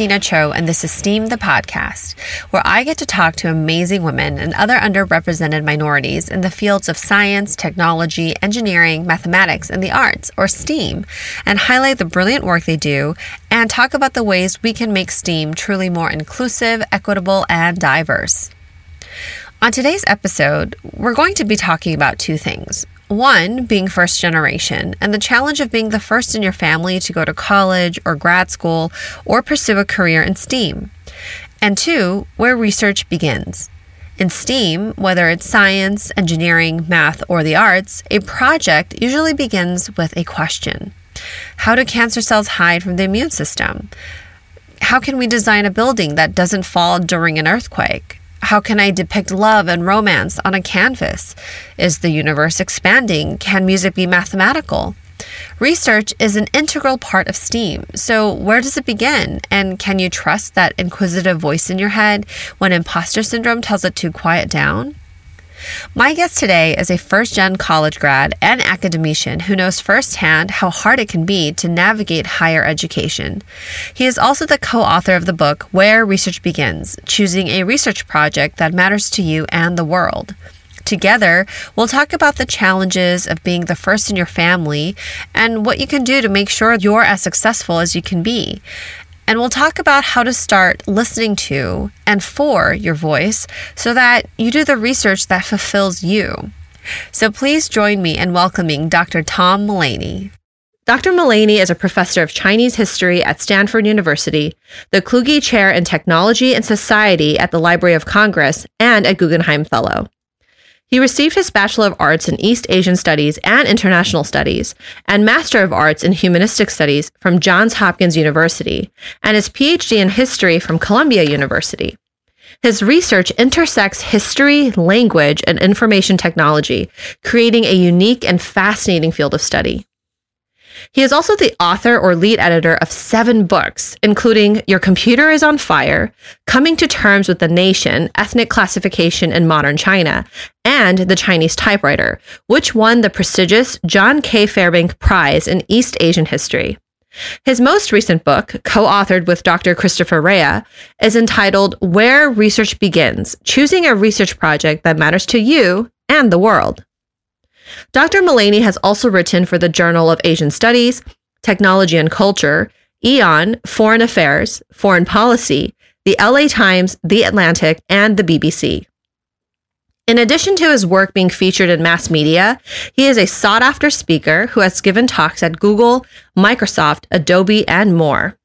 Christina Cho, and this is STEAM, the podcast, where I get to talk to amazing women and other underrepresented minorities in the fields of science, technology, engineering, mathematics, and the arts, or STEAM, and highlight the brilliant work they do and talk about the ways we can make STEAM truly more inclusive, equitable, and diverse. On today's episode, we're going to be talking about two things. One, being first generation, and the challenge of being the first in your family to go to college or grad school or pursue a career in STEAM. And two, where research begins. In STEAM, whether it's science, engineering, math, or the arts, a project usually begins with a question How do cancer cells hide from the immune system? How can we design a building that doesn't fall during an earthquake? How can I depict love and romance on a canvas? Is the universe expanding? Can music be mathematical? Research is an integral part of STEAM. So, where does it begin? And can you trust that inquisitive voice in your head when imposter syndrome tells it to quiet down? My guest today is a first gen college grad and academician who knows firsthand how hard it can be to navigate higher education. He is also the co author of the book Where Research Begins Choosing a Research Project That Matters to You and the World. Together, we'll talk about the challenges of being the first in your family and what you can do to make sure you're as successful as you can be. And we'll talk about how to start listening to and for your voice so that you do the research that fulfills you. So please join me in welcoming Dr. Tom Mullaney. Dr. Mullaney is a professor of Chinese history at Stanford University, the Kluge Chair in Technology and Society at the Library of Congress, and a Guggenheim Fellow. He received his Bachelor of Arts in East Asian Studies and International Studies, and Master of Arts in Humanistic Studies from Johns Hopkins University, and his PhD in History from Columbia University. His research intersects history, language, and information technology, creating a unique and fascinating field of study. He is also the author or lead editor of seven books, including Your Computer is on Fire, Coming to Terms with the Nation, Ethnic Classification in Modern China, and The Chinese Typewriter, which won the prestigious John K. Fairbank Prize in East Asian History. His most recent book, co authored with Dr. Christopher Rea, is entitled Where Research Begins Choosing a Research Project That Matters to You and the World. Dr. Mullaney has also written for the Journal of Asian Studies, Technology and Culture, Aeon, Foreign Affairs, Foreign Policy, the LA Times, The Atlantic, and the BBC. In addition to his work being featured in mass media, he is a sought after speaker who has given talks at Google, Microsoft, Adobe, and more.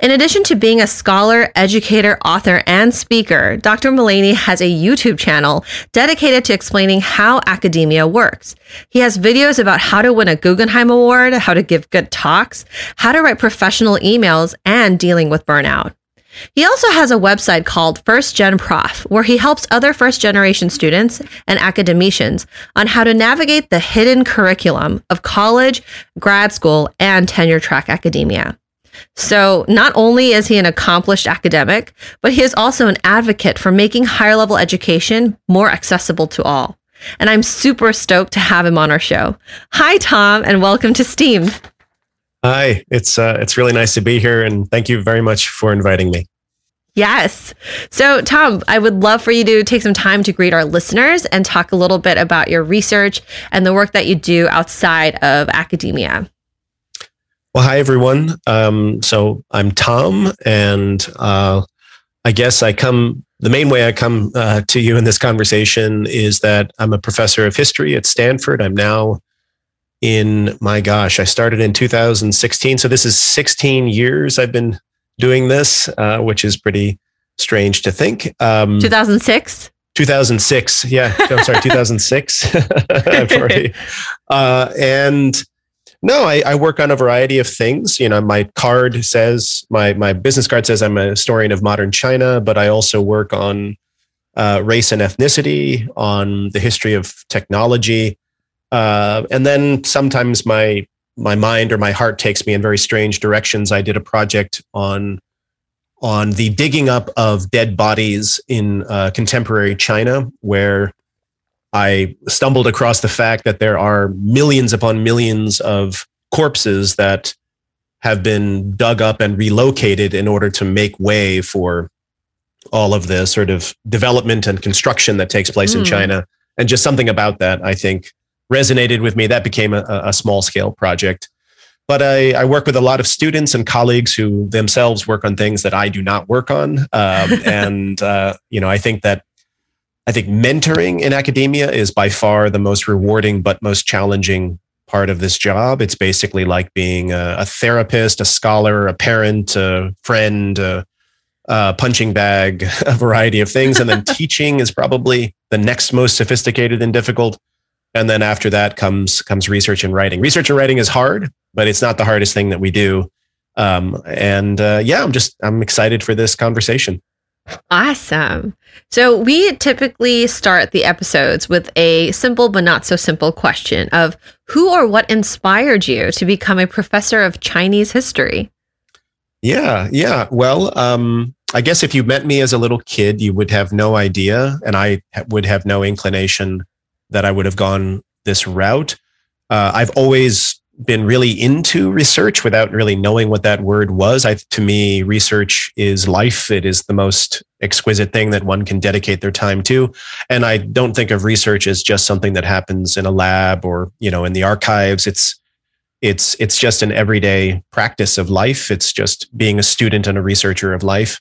In addition to being a scholar, educator, author, and speaker, Dr. Mullaney has a YouTube channel dedicated to explaining how academia works. He has videos about how to win a Guggenheim Award, how to give good talks, how to write professional emails, and dealing with burnout. He also has a website called First Gen Prof, where he helps other first generation students and academicians on how to navigate the hidden curriculum of college, grad school, and tenure track academia. So, not only is he an accomplished academic, but he is also an advocate for making higher level education more accessible to all. And I'm super stoked to have him on our show. Hi, Tom, and welcome to STEAM. Hi, it's uh, it's really nice to be here, and thank you very much for inviting me. Yes. So, Tom, I would love for you to take some time to greet our listeners and talk a little bit about your research and the work that you do outside of academia. Well, hi, everyone. Um, so I'm Tom, and uh, I guess I come, the main way I come uh, to you in this conversation is that I'm a professor of history at Stanford. I'm now in, my gosh, I started in 2016. So this is 16 years I've been doing this, uh, which is pretty strange to think. Um, 2006? 2006. Yeah. I'm sorry, 2006. I've already, uh, and no, I, I, work on a variety of things. You know, my card says my my business card says I'm a historian of modern China, but I also work on uh, race and ethnicity, on the history of technology, uh, and then sometimes my my mind or my heart takes me in very strange directions. I did a project on on the digging up of dead bodies in uh, contemporary China, where I stumbled across the fact that there are millions upon millions of corpses that have been dug up and relocated in order to make way for all of the sort of development and construction that takes place mm. in hmm. China. And just something about that, I think, resonated with me. That became a, a small scale project. But I, I, work with a lot of students and colleagues who themselves work on things that I do not work on. Um, and, uh, you know, I think that I think mentoring in academia is by far the most rewarding but most challenging part of this job. It's basically like being a, a therapist, a scholar, a parent, a friend, a, a punching bag, a variety of things. And then teaching is probably the next most sophisticated and difficult. And then after that comes comes research and writing. Research and writing is hard, but it's not the hardest thing that we do. Um, and uh, yeah, I'm just I'm excited for this conversation. Awesome. So, we typically start the episodes with a simple but not so simple question of who or what inspired you to become a professor of Chinese history? Yeah, yeah. Well, um, I guess if you met me as a little kid, you would have no idea, and I would have no inclination that I would have gone this route. Uh, I've always been really into research without really knowing what that word was. I, to me, research is life. It is the most exquisite thing that one can dedicate their time to. And I don't think of research as just something that happens in a lab or, you know, in the archives. It's, it's, it's just an everyday practice of life. It's just being a student and a researcher of life.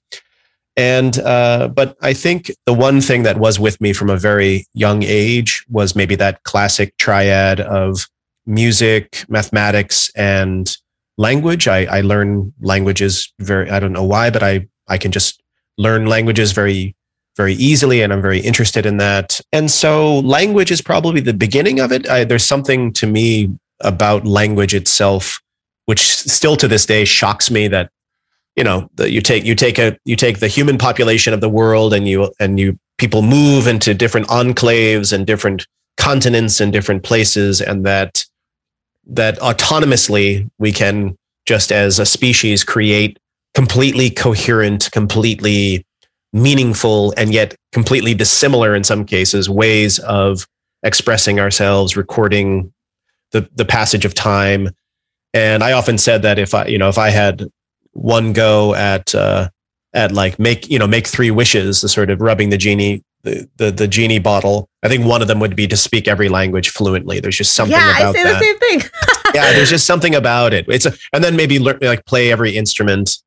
And, uh, but I think the one thing that was with me from a very young age was maybe that classic triad of music, mathematics, and language. I, I learn languages very, I don't know why, but I, I can just learn languages very, very easily. And I'm very interested in that. And so language is probably the beginning of it. I, there's something to me about language itself, which still to this day shocks me that, you know, that you take, you take a, you take the human population of the world and you, and you, people move into different enclaves and different continents and different places and that that autonomously we can just as a species create completely coherent, completely meaningful, and yet completely dissimilar in some cases ways of expressing ourselves, recording the, the passage of time. And I often said that if I, you know, if I had one go at, uh, at like make, you know, make three wishes, the sort of rubbing the genie the, the the genie bottle. I think one of them would be to speak every language fluently. There's just something yeah, about I say that. the same thing. yeah, there's just something about it. It's a, and then maybe learn, like play every instrument.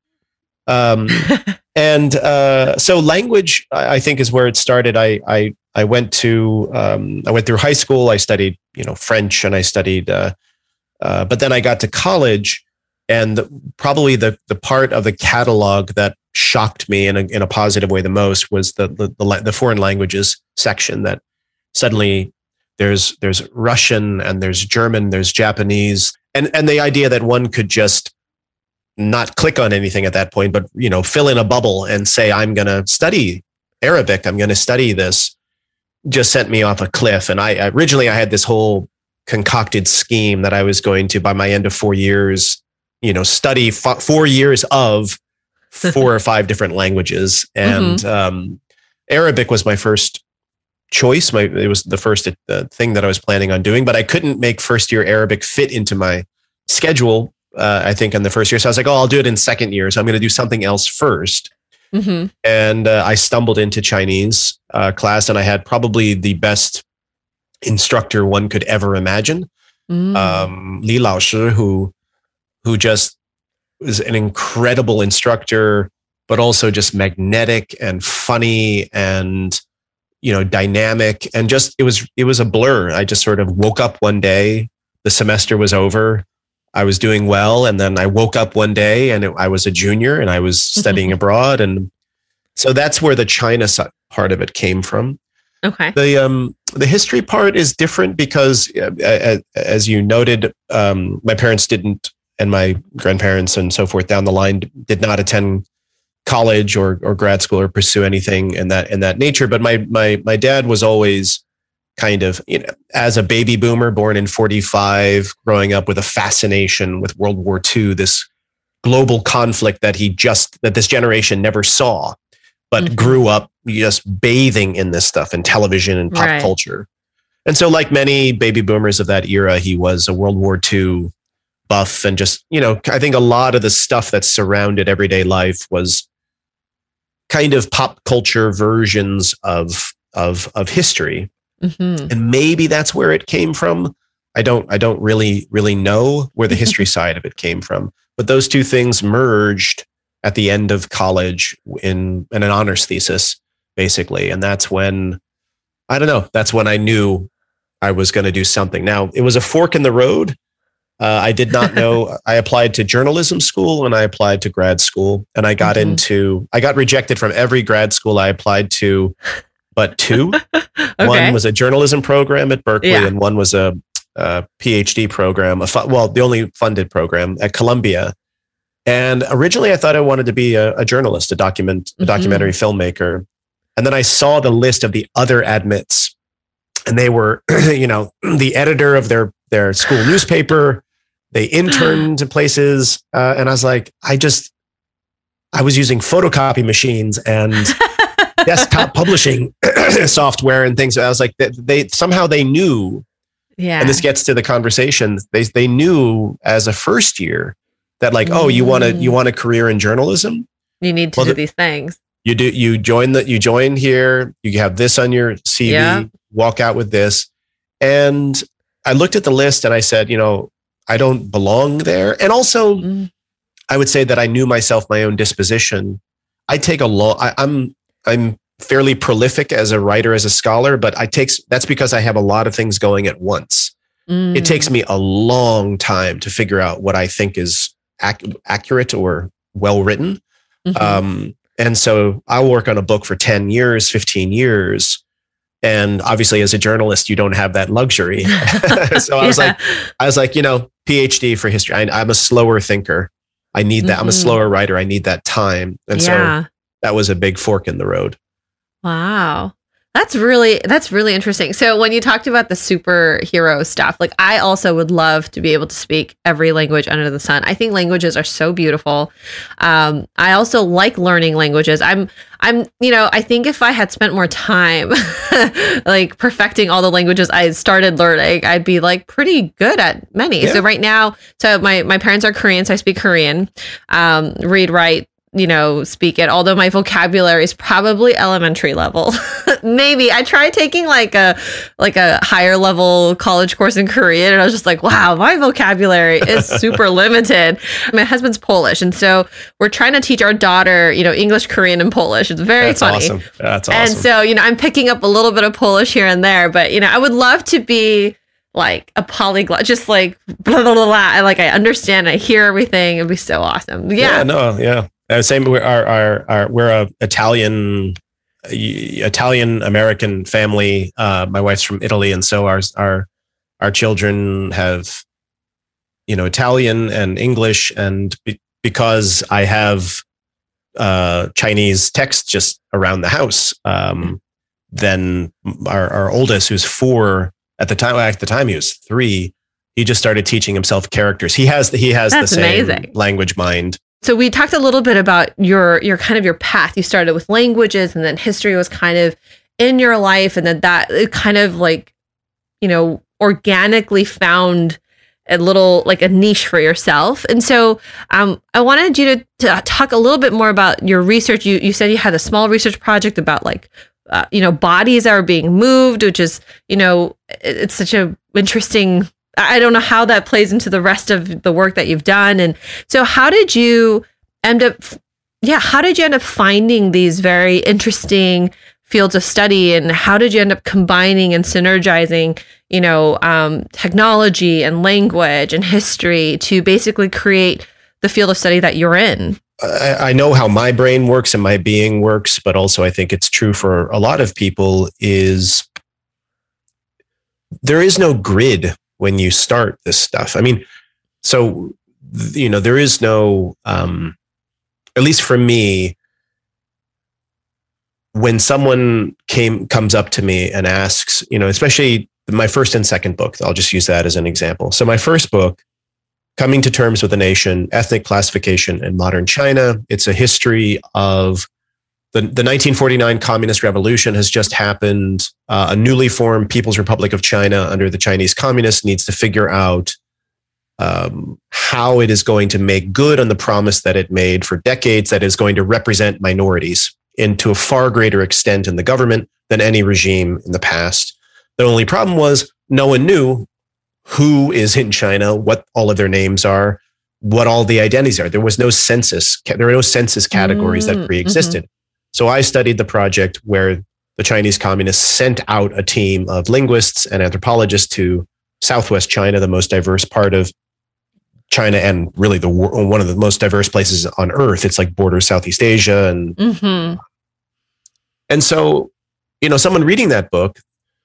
Um, and uh, so language, I, I, think, is where it started. I I I went to um, I went through high school. I studied you know French and I studied, uh, uh, but then I got to college, and the, probably the the part of the catalog that shocked me in a, in a positive way the most was the, the, the, the foreign languages section that suddenly there's, there's Russian and there's German, there's Japanese and, and the idea that one could just not click on anything at that point, but, you know, fill in a bubble and say, I'm going to study Arabic. I'm going to study this just sent me off a cliff. And I originally I had this whole concocted scheme that I was going to, by my end of four years, you know, study f- four years of four or five different languages, and mm-hmm. um, Arabic was my first choice. My it was the first uh, thing that I was planning on doing, but I couldn't make first year Arabic fit into my schedule. Uh, I think in the first year, so I was like, "Oh, I'll do it in second year." So I'm going to do something else 1st mm-hmm. And uh, I stumbled into Chinese uh, class, and I had probably the best instructor one could ever imagine, mm. um, Li Lao Shi, who who just was an incredible instructor, but also just magnetic and funny and you know dynamic and just it was it was a blur. I just sort of woke up one day, the semester was over, I was doing well, and then I woke up one day and it, I was a junior and I was mm-hmm. studying abroad, and so that's where the China part of it came from. Okay. The um the history part is different because, uh, as you noted, um, my parents didn't and my grandparents and so forth down the line did not attend college or, or grad school or pursue anything in that in that nature. But my my my dad was always kind of you know as a baby boomer born in 45 growing up with a fascination with world war ii this global conflict that he just that this generation never saw but mm-hmm. grew up just bathing in this stuff in television and pop right. culture and so like many baby boomers of that era he was a world war ii buff and just, you know, I think a lot of the stuff that surrounded everyday life was kind of pop culture versions of of of history. Mm-hmm. And maybe that's where it came from. I don't I don't really really know where the history side of it came from. But those two things merged at the end of college in, in an honors thesis, basically. And that's when I don't know, that's when I knew I was going to do something. Now, it was a fork in the road. Uh, I did not know. I applied to journalism school and I applied to grad school, and I got mm-hmm. into. I got rejected from every grad school I applied to, but two. okay. One was a journalism program at Berkeley, yeah. and one was a, a PhD program. A fu- well, the only funded program at Columbia. And originally, I thought I wanted to be a, a journalist, a document, a mm-hmm. documentary filmmaker. And then I saw the list of the other admits and they were, you know, the editor of their their school newspaper. They interned to places, uh, and I was like, I just, I was using photocopy machines and desktop publishing software and things. I was like, they, they somehow they knew. Yeah. And this gets to the conversation. They they knew as a first year that like, mm. oh, you want to you want a career in journalism. You need to well, do these things. You do. You join that. You join here. You have this on your CV. Yeah walk out with this. And I looked at the list and I said, you know, I don't belong there. And also, mm. I would say that I knew myself, my own disposition. I take a long. I'm I'm fairly prolific as a writer, as a scholar, but I takes that's because I have a lot of things going at once. Mm. It takes me a long time to figure out what I think is ac- accurate or well written. Mm-hmm. Um, and so I'll work on a book for 10 years, 15 years and obviously as a journalist you don't have that luxury. So i was like i was like you know phd for history. I, am a slower thinker. I need that. Mm-hmm. i'm a mm-hmm. slower writer. I need that time. And yeah. so that was a big fork in the road. Wow that's really that's really interesting. So when you talked about the superhero stuff, like I also would love to be able to speak every language under the sun. I think languages are so beautiful. Um, I also like learning languages. I'm I'm you know I think if I had spent more time like perfecting all the languages I started learning, I'd be like pretty good at many. Yeah. So right now, so my my parents are Korean, so I speak Korean. Um, read, write, you know, speak it, although my vocabulary is probably elementary level. Maybe I tried taking like a like a higher level college course in Korean and I was just like, wow, my vocabulary is super limited. My husband's Polish, and so we're trying to teach our daughter, you know, English, Korean, and Polish. It's very That's funny. Awesome. That's awesome. And so, you know, I'm picking up a little bit of Polish here and there, but you know, I would love to be like a polyglot, just like blah blah blah. blah. I like I understand, I hear everything. It'd be so awesome. Yeah. yeah no, yeah. Uh, same. We're our, our, our we're a Italian Italian American family. Uh, my wife's from Italy, and so our our our children have you know Italian and English, and be, because I have uh, Chinese text just around the house, um, then our, our oldest, who's four at the time, at the time he was three, he just started teaching himself characters. He has he has That's the same amazing. language mind so we talked a little bit about your your kind of your path. You started with languages and then history was kind of in your life and then that it kind of like you know organically found a little like a niche for yourself. And so um, I wanted you to, to talk a little bit more about your research. You you said you had a small research project about like uh, you know bodies are being moved, which is you know it's such a interesting I don't know how that plays into the rest of the work that you've done. And so, how did you end up? Yeah, how did you end up finding these very interesting fields of study, and how did you end up combining and synergizing, you know, um, technology and language and history to basically create the field of study that you're in? I know how my brain works and my being works, but also I think it's true for a lot of people. Is there is no grid when you start this stuff. I mean, so you know, there is no, um, at least for me, when someone came comes up to me and asks, you know, especially my first and second book, I'll just use that as an example. So my first book, Coming to Terms with a Nation, Ethnic Classification in Modern China, it's a history of the, the 1949 Communist Revolution has just happened. Uh, a newly formed People's Republic of China under the Chinese Communists needs to figure out um, how it is going to make good on the promise that it made for decades that is going to represent minorities into a far greater extent in the government than any regime in the past. The only problem was no one knew who is in China, what all of their names are, what all the identities are. There was no census. There were no census categories mm, that pre-existed. Mm-hmm. So I studied the project where the Chinese communists sent out a team of linguists and anthropologists to Southwest China, the most diverse part of China and really the one of the most diverse places on earth. It's like borders Southeast Asia and mm-hmm. and so you know someone reading that book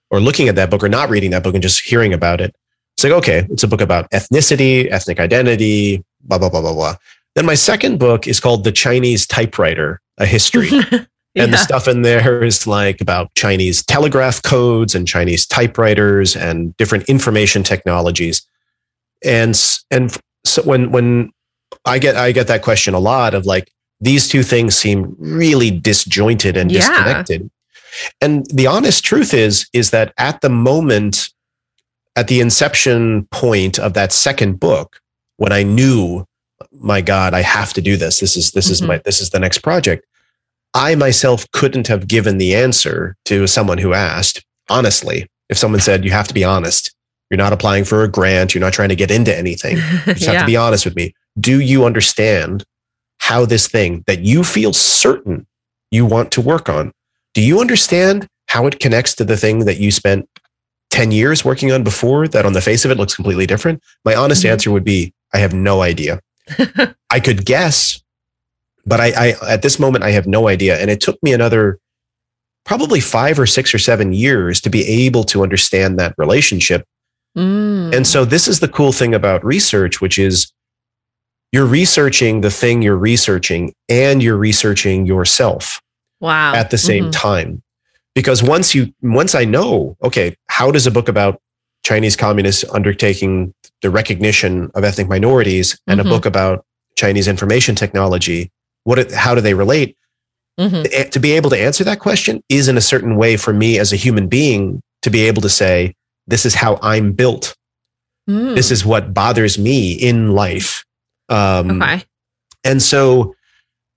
or looking at that book or not reading that book and just hearing about it it's like okay it's a book about ethnicity ethnic identity blah blah blah blah blah then my second book is called the Chinese typewriter a history yeah. and the stuff in there is like about Chinese telegraph codes and Chinese typewriters and different information technologies and and so when when I get I get that question a lot of like these two things seem really disjointed and yeah. disconnected. And the honest truth is is that at the moment at the inception point of that second book when I knew my god I have to do this this is this mm-hmm. is my this is the next project I myself couldn't have given the answer to someone who asked honestly if someone said you have to be honest you're not applying for a grant. You're not trying to get into anything. You just yeah. have to be honest with me. Do you understand how this thing that you feel certain you want to work on, do you understand how it connects to the thing that you spent 10 years working on before that on the face of it looks completely different? My honest mm-hmm. answer would be I have no idea. I could guess, but I, I, at this moment, I have no idea. And it took me another probably five or six or seven years to be able to understand that relationship Mm. And so this is the cool thing about research, which is you're researching the thing you're researching and you're researching yourself. Wow. At the same mm-hmm. time. Because once you once I know, okay, how does a book about Chinese communists undertaking the recognition of ethnic minorities and mm-hmm. a book about Chinese information technology, what how do they relate? Mm-hmm. To be able to answer that question is in a certain way for me as a human being to be able to say, this is how I'm built. Mm. This is what bothers me in life. Um, okay. And so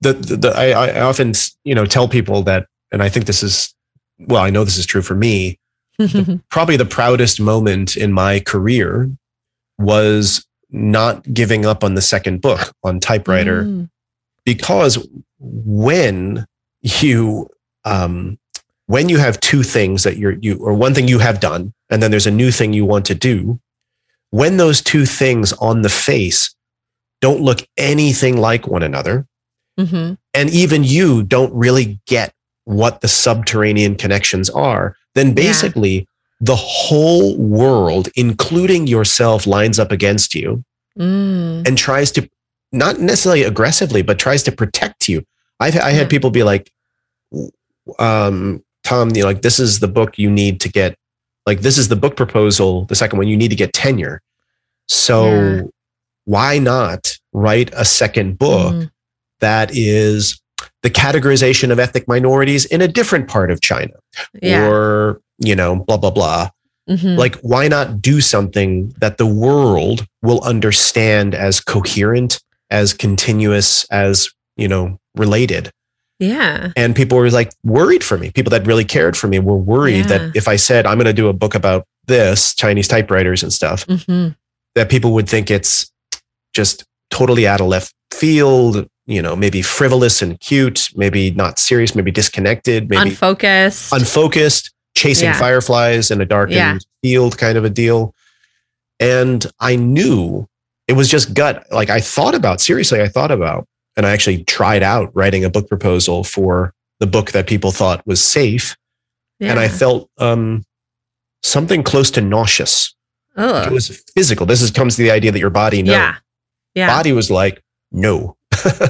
the, the, the I, I, often, you know, tell people that, and I think this is, well, I know this is true for me. The, probably the proudest moment in my career was not giving up on the second book on typewriter mm. because when you um, when you have two things that you're you or one thing you have done and then there's a new thing you want to do when those two things on the face don't look anything like one another mm-hmm. and even you don't really get what the subterranean connections are then basically yeah. the whole world including yourself lines up against you mm. and tries to not necessarily aggressively but tries to protect you I've, i had people be like um, Tom, you know, like this is the book you need to get, like this is the book proposal, the second one, you need to get tenure. So yeah. why not write a second book mm. that is the categorization of ethnic minorities in a different part of China yeah. or, you know, blah, blah, blah. Mm-hmm. Like, why not do something that the world will understand as coherent, as continuous, as, you know, related? Yeah. And people were like worried for me. People that really cared for me were worried yeah. that if I said I'm going to do a book about this Chinese typewriters and stuff, mm-hmm. that people would think it's just totally out of left field, you know, maybe frivolous and cute, maybe not serious, maybe disconnected, maybe unfocused, unfocused, chasing yeah. fireflies in a darkened yeah. field kind of a deal. And I knew it was just gut. Like I thought about, seriously, I thought about and I actually tried out writing a book proposal for the book that people thought was safe. Yeah. And I felt um, something close to nauseous. Ugh. It was physical. This is comes to the idea that your body knows. Yeah. yeah. Body was like, no.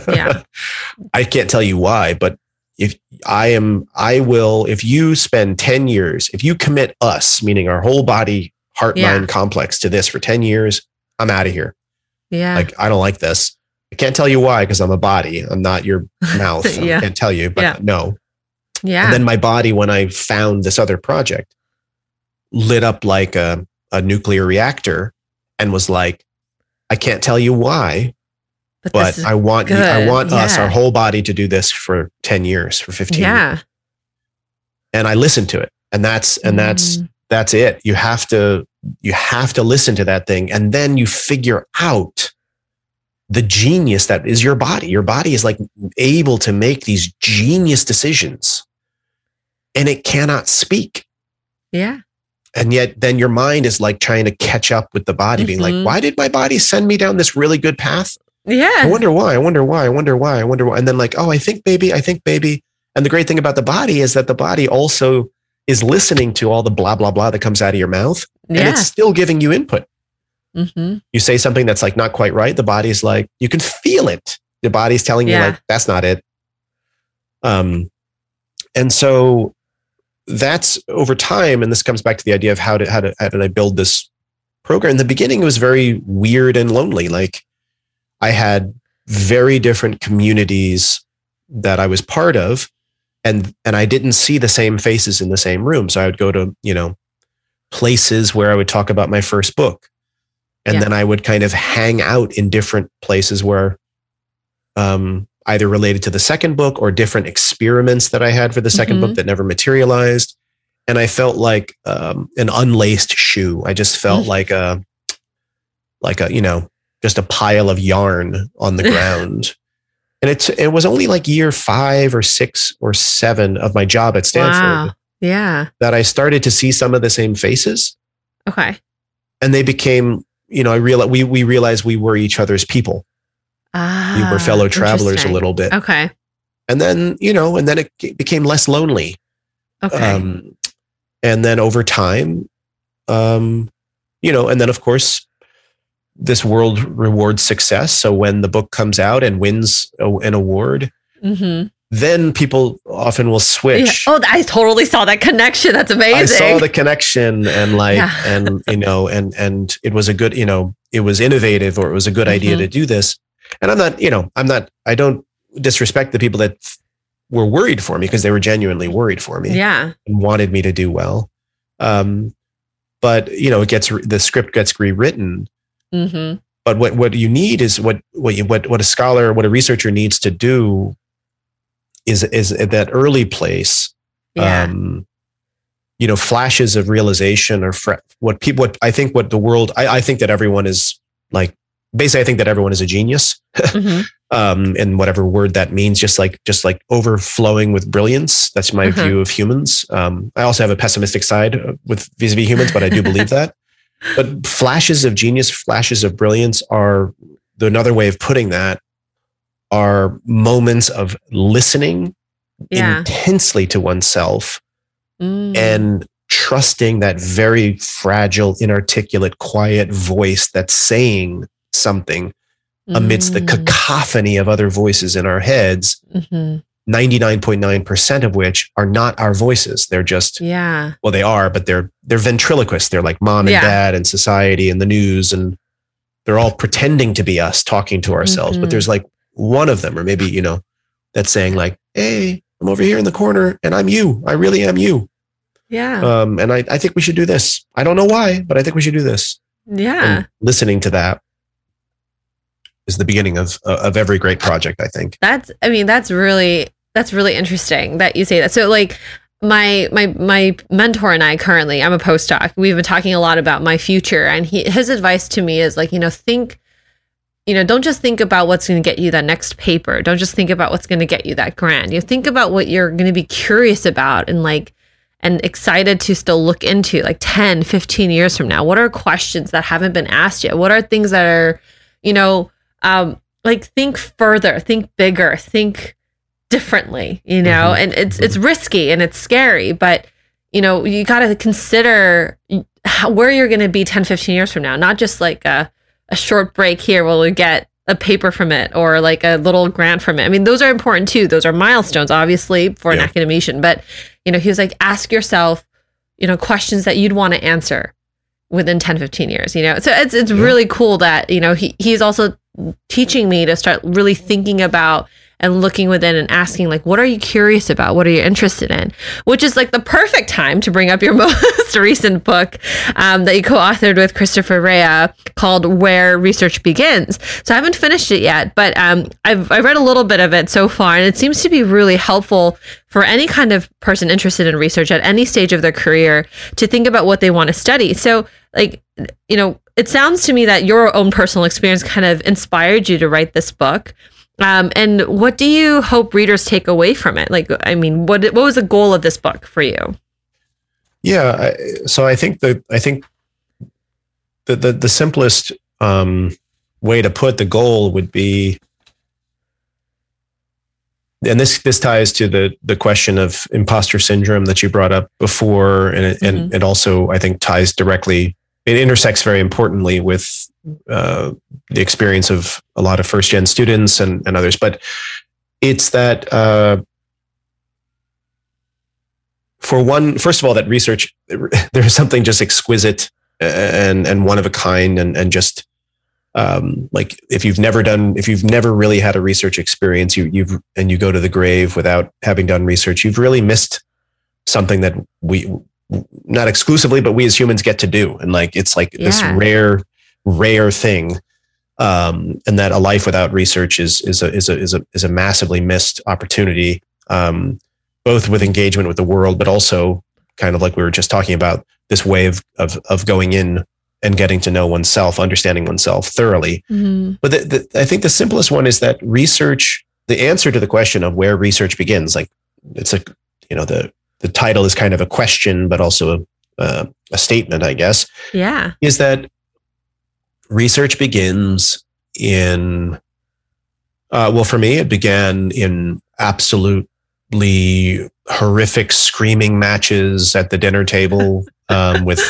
Yeah. I can't tell you why, but if I am, I will, if you spend 10 years, if you commit us, meaning our whole body, heart, yeah. mind complex to this for 10 years, I'm out of here. Yeah. Like, I don't like this. I can't tell you why because I'm a body. I'm not your mouth. yeah. I can't tell you, but yeah. no. Yeah. And then my body, when I found this other project, lit up like a, a nuclear reactor and was like, I can't tell you why, But, but I want you, I good. want us, our whole body, to do this for ten years, for fifteen. yeah. and I listen to it, and that's and that's Mm. that's it. You have to you have to listen to that thing, and then you figure out the genius that is your body. Your body is like able to make these genius decisions, and it cannot speak. yeah. And yet, then your mind is like trying to catch up with the body, being Mhm. like, "Why did my body send me down this really good path? I wonder why. I wonder why. I wonder why. I wonder why." And then, like, "Oh, I think baby. I think baby." And the great thing about the body is that the body also is listening to all the blah blah blah that comes out of your mouth, and it's still giving you input. hmm You say something that's like not quite right, the body's like, you can feel it. The body's telling you like that's not it. Um, and so that's over time, and this comes back to the idea of how did how did how did I build this program? In the beginning, it was very weird and lonely. Like I had very different communities that I was part of, and and I didn't see the same faces in the same room. So I would go to you know places where I would talk about my first book, and Yeah. then I would kind of hang out in different places where um, either related to the second book or different experiments that I had for the 2nd Mhm. book that never materialized. And I felt like um, an unlaced shoe. I just felt Mhm. like a, like a, you know, just a pile of yarn on the ground. And it's, it was only like year five or six or seven of my job at Stanford Wow. Yeah. that I started to see some of the same faces Okay. and they became, you know, I realized we, we realized we were each other's people. Ah, We were fellow travelers a little bit. Okay. and then you know and then it became less lonely Okay. um and then over time um you know and then of course this world rewards success so when the book comes out and wins a, an award hmm then people often will Yeah. switch Oh, I totally saw that connection. That's amazing. I saw the connection and like Yeah. and you know and and it was a good you know it was innovative or it was a good idea Mhm. to do this and I'm not you know I'm not I don't disrespect the people that were worried for me because they were genuinely worried for me yeah. and wanted me to do well um but you know it gets the script gets rewritten hmm but what what you need is what what you, what what a scholar what a researcher needs to do is is at that early place Yeah. um, you know, flashes of realization or what people, what I think what the world, I, I think that everyone is like, basically, I think that everyone is a genius, hmm um, in whatever word that means, just like, just like overflowing with brilliance. That's my Uh-huh. view of humans. Um, I also have a pessimistic side uh, with vis-a-vis humans, but I do believe that. But flashes of genius, flashes of brilliance are another way of putting that are moments of listening Yeah. intensely to oneself Mm. and trusting that very fragile, inarticulate, quiet voice that's saying something amidst the Mm. cacophony of other voices in our heads, Mhm. 99.9% of which are not our voices. They're just, Yeah. well, they are, but they're they're ventriloquists. They're like mom and Yeah. dad and society and the news and they're all pretending to be us talking to ourselves. Mhm. But there's like one of them, or maybe, you know, that's saying like, hey, I'm over here in the corner and I'm you. I really am you. Yeah. um, and I, I think we should do this. I don't know why, but I think we should do this. yeah. And listening to that is the beginning of of every great project. I think. That's I mean that's really that's really interesting that you say that. So like my my my mentor and I currently I'm a postdoc. We've been talking a lot about my future and he his advice to me is like, you know, think you know, don't just think about what's going to get you that next paper. Don't just think about what's going to get you that grant. You think about what you're going to be curious about and like and excited to still look into like 10, 15 years from now. What are questions that haven't been asked yet? What are things that are, you know, um like think further, think bigger, think differently, you know? Mhm. And it's it's risky and it's scary, but you know, you got to consider how, where you're going to be 10, 15 years from now, not just like a a short break here where we get a paper from it or like a little grant from it. I mean, those are important too. Those are milestones, obviously, for an Yeah. academician. But you know, he was like, ask yourself, you know, questions that you'd want to answer within 10, 15 years. You know, so it's it's Yeah. really cool that you know he he's also teaching me to start really thinking about and looking within and asking like what are you curious about? What are you interested in? Which is like the perfect time to bring up your most recent book um, that you co-authored with christopher rea called where research begins. So i haven't finished it yet but um, I've, I've read a little bit of it so far and it seems to be really helpful for any kind of person interested in research at any stage of their career to think about what they want to study. So like you know it sounds to me that your own personal experience kind of inspired you to write this book um, and what do you hope readers take away from it? Like, I mean, what what was the goal of this book for you? Yeah, I, so I think that I think the the, the simplest um, way to put the goal would be, and this this ties to the the question of imposter syndrome that you brought up before, and it, mm-hmm. and it also I think ties directly. It intersects very importantly with uh, the experience of a lot of first gen students and, and others, but it's that uh, for one, first of all, that research there's something just exquisite and and one of a kind and and just um, like if you've never done if you've never really had a research experience you you've and you go to the grave without having done research you've really missed something that we not exclusively but we as humans get to do and like it's like yeah. this rare rare thing. Um, and that a life without research is is a is a is a is a massively missed opportunity, um, both with engagement with the world, but also kind of like we were just talking about this way of of, of going in and getting to know oneself, understanding oneself thoroughly. Mm-hmm. But the, the, I think the simplest one is that research, the answer to the question of where research begins, like it's a you know the the title is kind of a question, but also a, uh, a statement, I guess. Yeah, is that research begins in, uh, well, for me, it began in absolutely horrific screaming matches at the dinner table um, with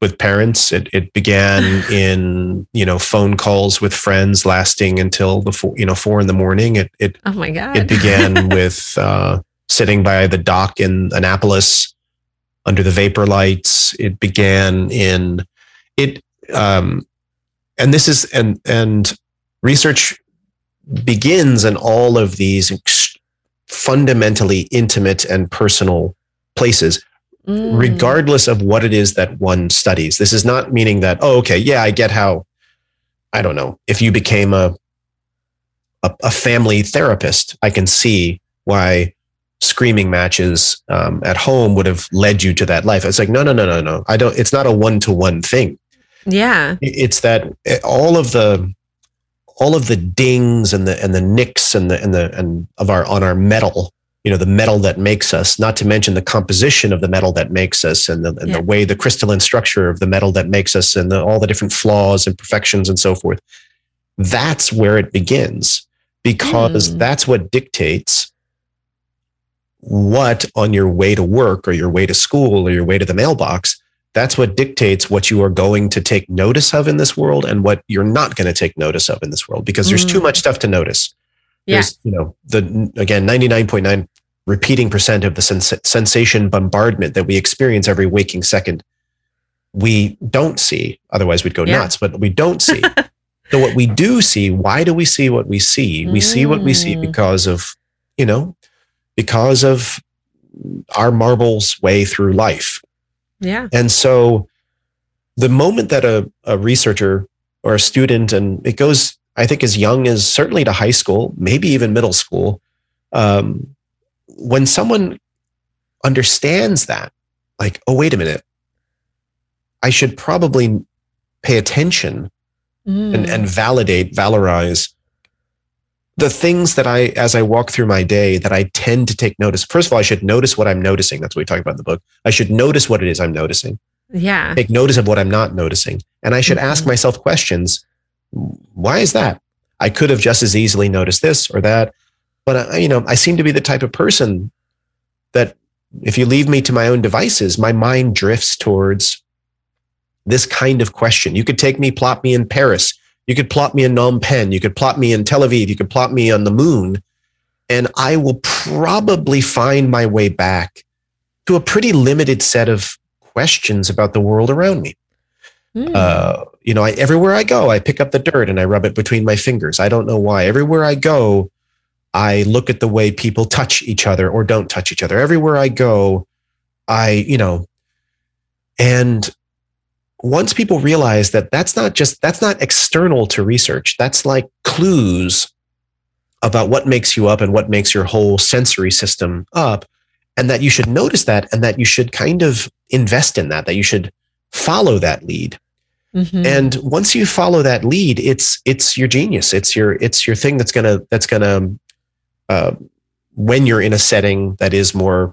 with parents. It, it began in you know phone calls with friends lasting until the four, you know four in the morning. It it oh my god. It began with uh, sitting by the dock in Annapolis under the vapor lights. It began in it. Um, and this is and and research begins in all of these fundamentally intimate and personal places mm. regardless of what it is that one studies this is not meaning that oh okay yeah i get how i don't know if you became a a, a family therapist i can see why screaming matches um, at home would have led you to that life it's like no no no no no i don't it's not a one-to-one thing yeah. It's that eh, all of the all of the dings and the and the nicks and the and the and of our on our metal, you know, the metal that makes us, not to mention the composition of the metal that makes us and the, and yeah. the way the crystalline structure of the metal that makes us and the, all the different flaws and perfections and so forth. That's where it begins because mm. that's what dictates what on your way to work or your way to school or your way to the mailbox that's what dictates what you are going to take notice of in this world and what you're not going to take notice of in this world because there's mm. too much stuff to notice. Yeah. There's, you know, the again 99.9 repeating percent of the sens- sensation bombardment that we experience every waking second we don't see otherwise we'd go yeah. nuts but we don't see so what we do see why do we see what we see we mm. see what we see mm. because of you know because of our marbles way through life yeah. And so the moment that a, a researcher or a student, and it goes, I think, as young as certainly to high school, maybe even middle school, um, when someone understands that, like, oh, wait a minute, I should probably pay attention mm. and, and validate, valorize the things that I, as I walk through my day, that I tend to take notice. First of all, I should notice what I'm noticing. That's what we talk about in the book. I should notice what it is I'm noticing. Yeah. Take notice of what I'm not noticing. And I should mm-hmm. ask myself questions. Why is that? I could have just as easily noticed this or that. But, I, you know, I seem to be the type of person that if you leave me to my own devices, my mind drifts towards this kind of question. You could take me, plop me in Paris you could plot me in Phnom Penh. You could plot me in Tel Aviv. You could plot me on the moon. And I will probably find my way back to a pretty limited set of questions about the world around me. Mm. Uh, you know, I, everywhere I go, I pick up the dirt and I rub it between my fingers. I don't know why. Everywhere I go, I look at the way people touch each other or don't touch each other. Everywhere I go, I, you know, and once people realize that that's not just that's not external to research that's like clues about what makes you up and what makes your whole sensory system up and that you should notice that and that you should kind of invest in that that you should follow that lead mm-hmm. and once you follow that lead it's it's your genius it's your it's your thing that's gonna that's gonna uh, when you're in a setting that is more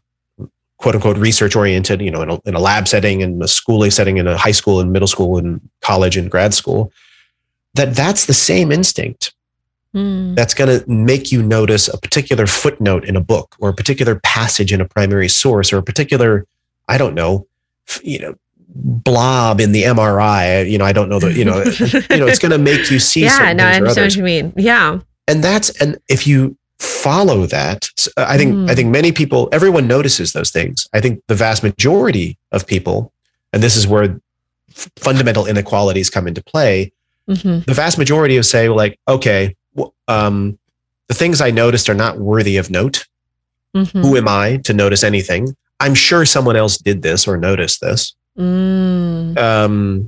quote unquote research oriented, you know, in a, in a lab setting, in a schooling setting, in a high school and middle school and college and grad school, that that's the same instinct mm. that's going to make you notice a particular footnote in a book or a particular passage in a primary source or a particular, I don't know, you know, blob in the MRI. You know, I don't know the, you know, you know, it's going to make you see. yeah, no, I understand what you mean. Yeah. And that's, and if you follow that i think mm. i think many people everyone notices those things i think the vast majority of people and this is where fundamental inequalities come into play mm-hmm. the vast majority of say like okay um, the things i noticed are not worthy of note mm-hmm. who am i to notice anything i'm sure someone else did this or noticed this mm. um,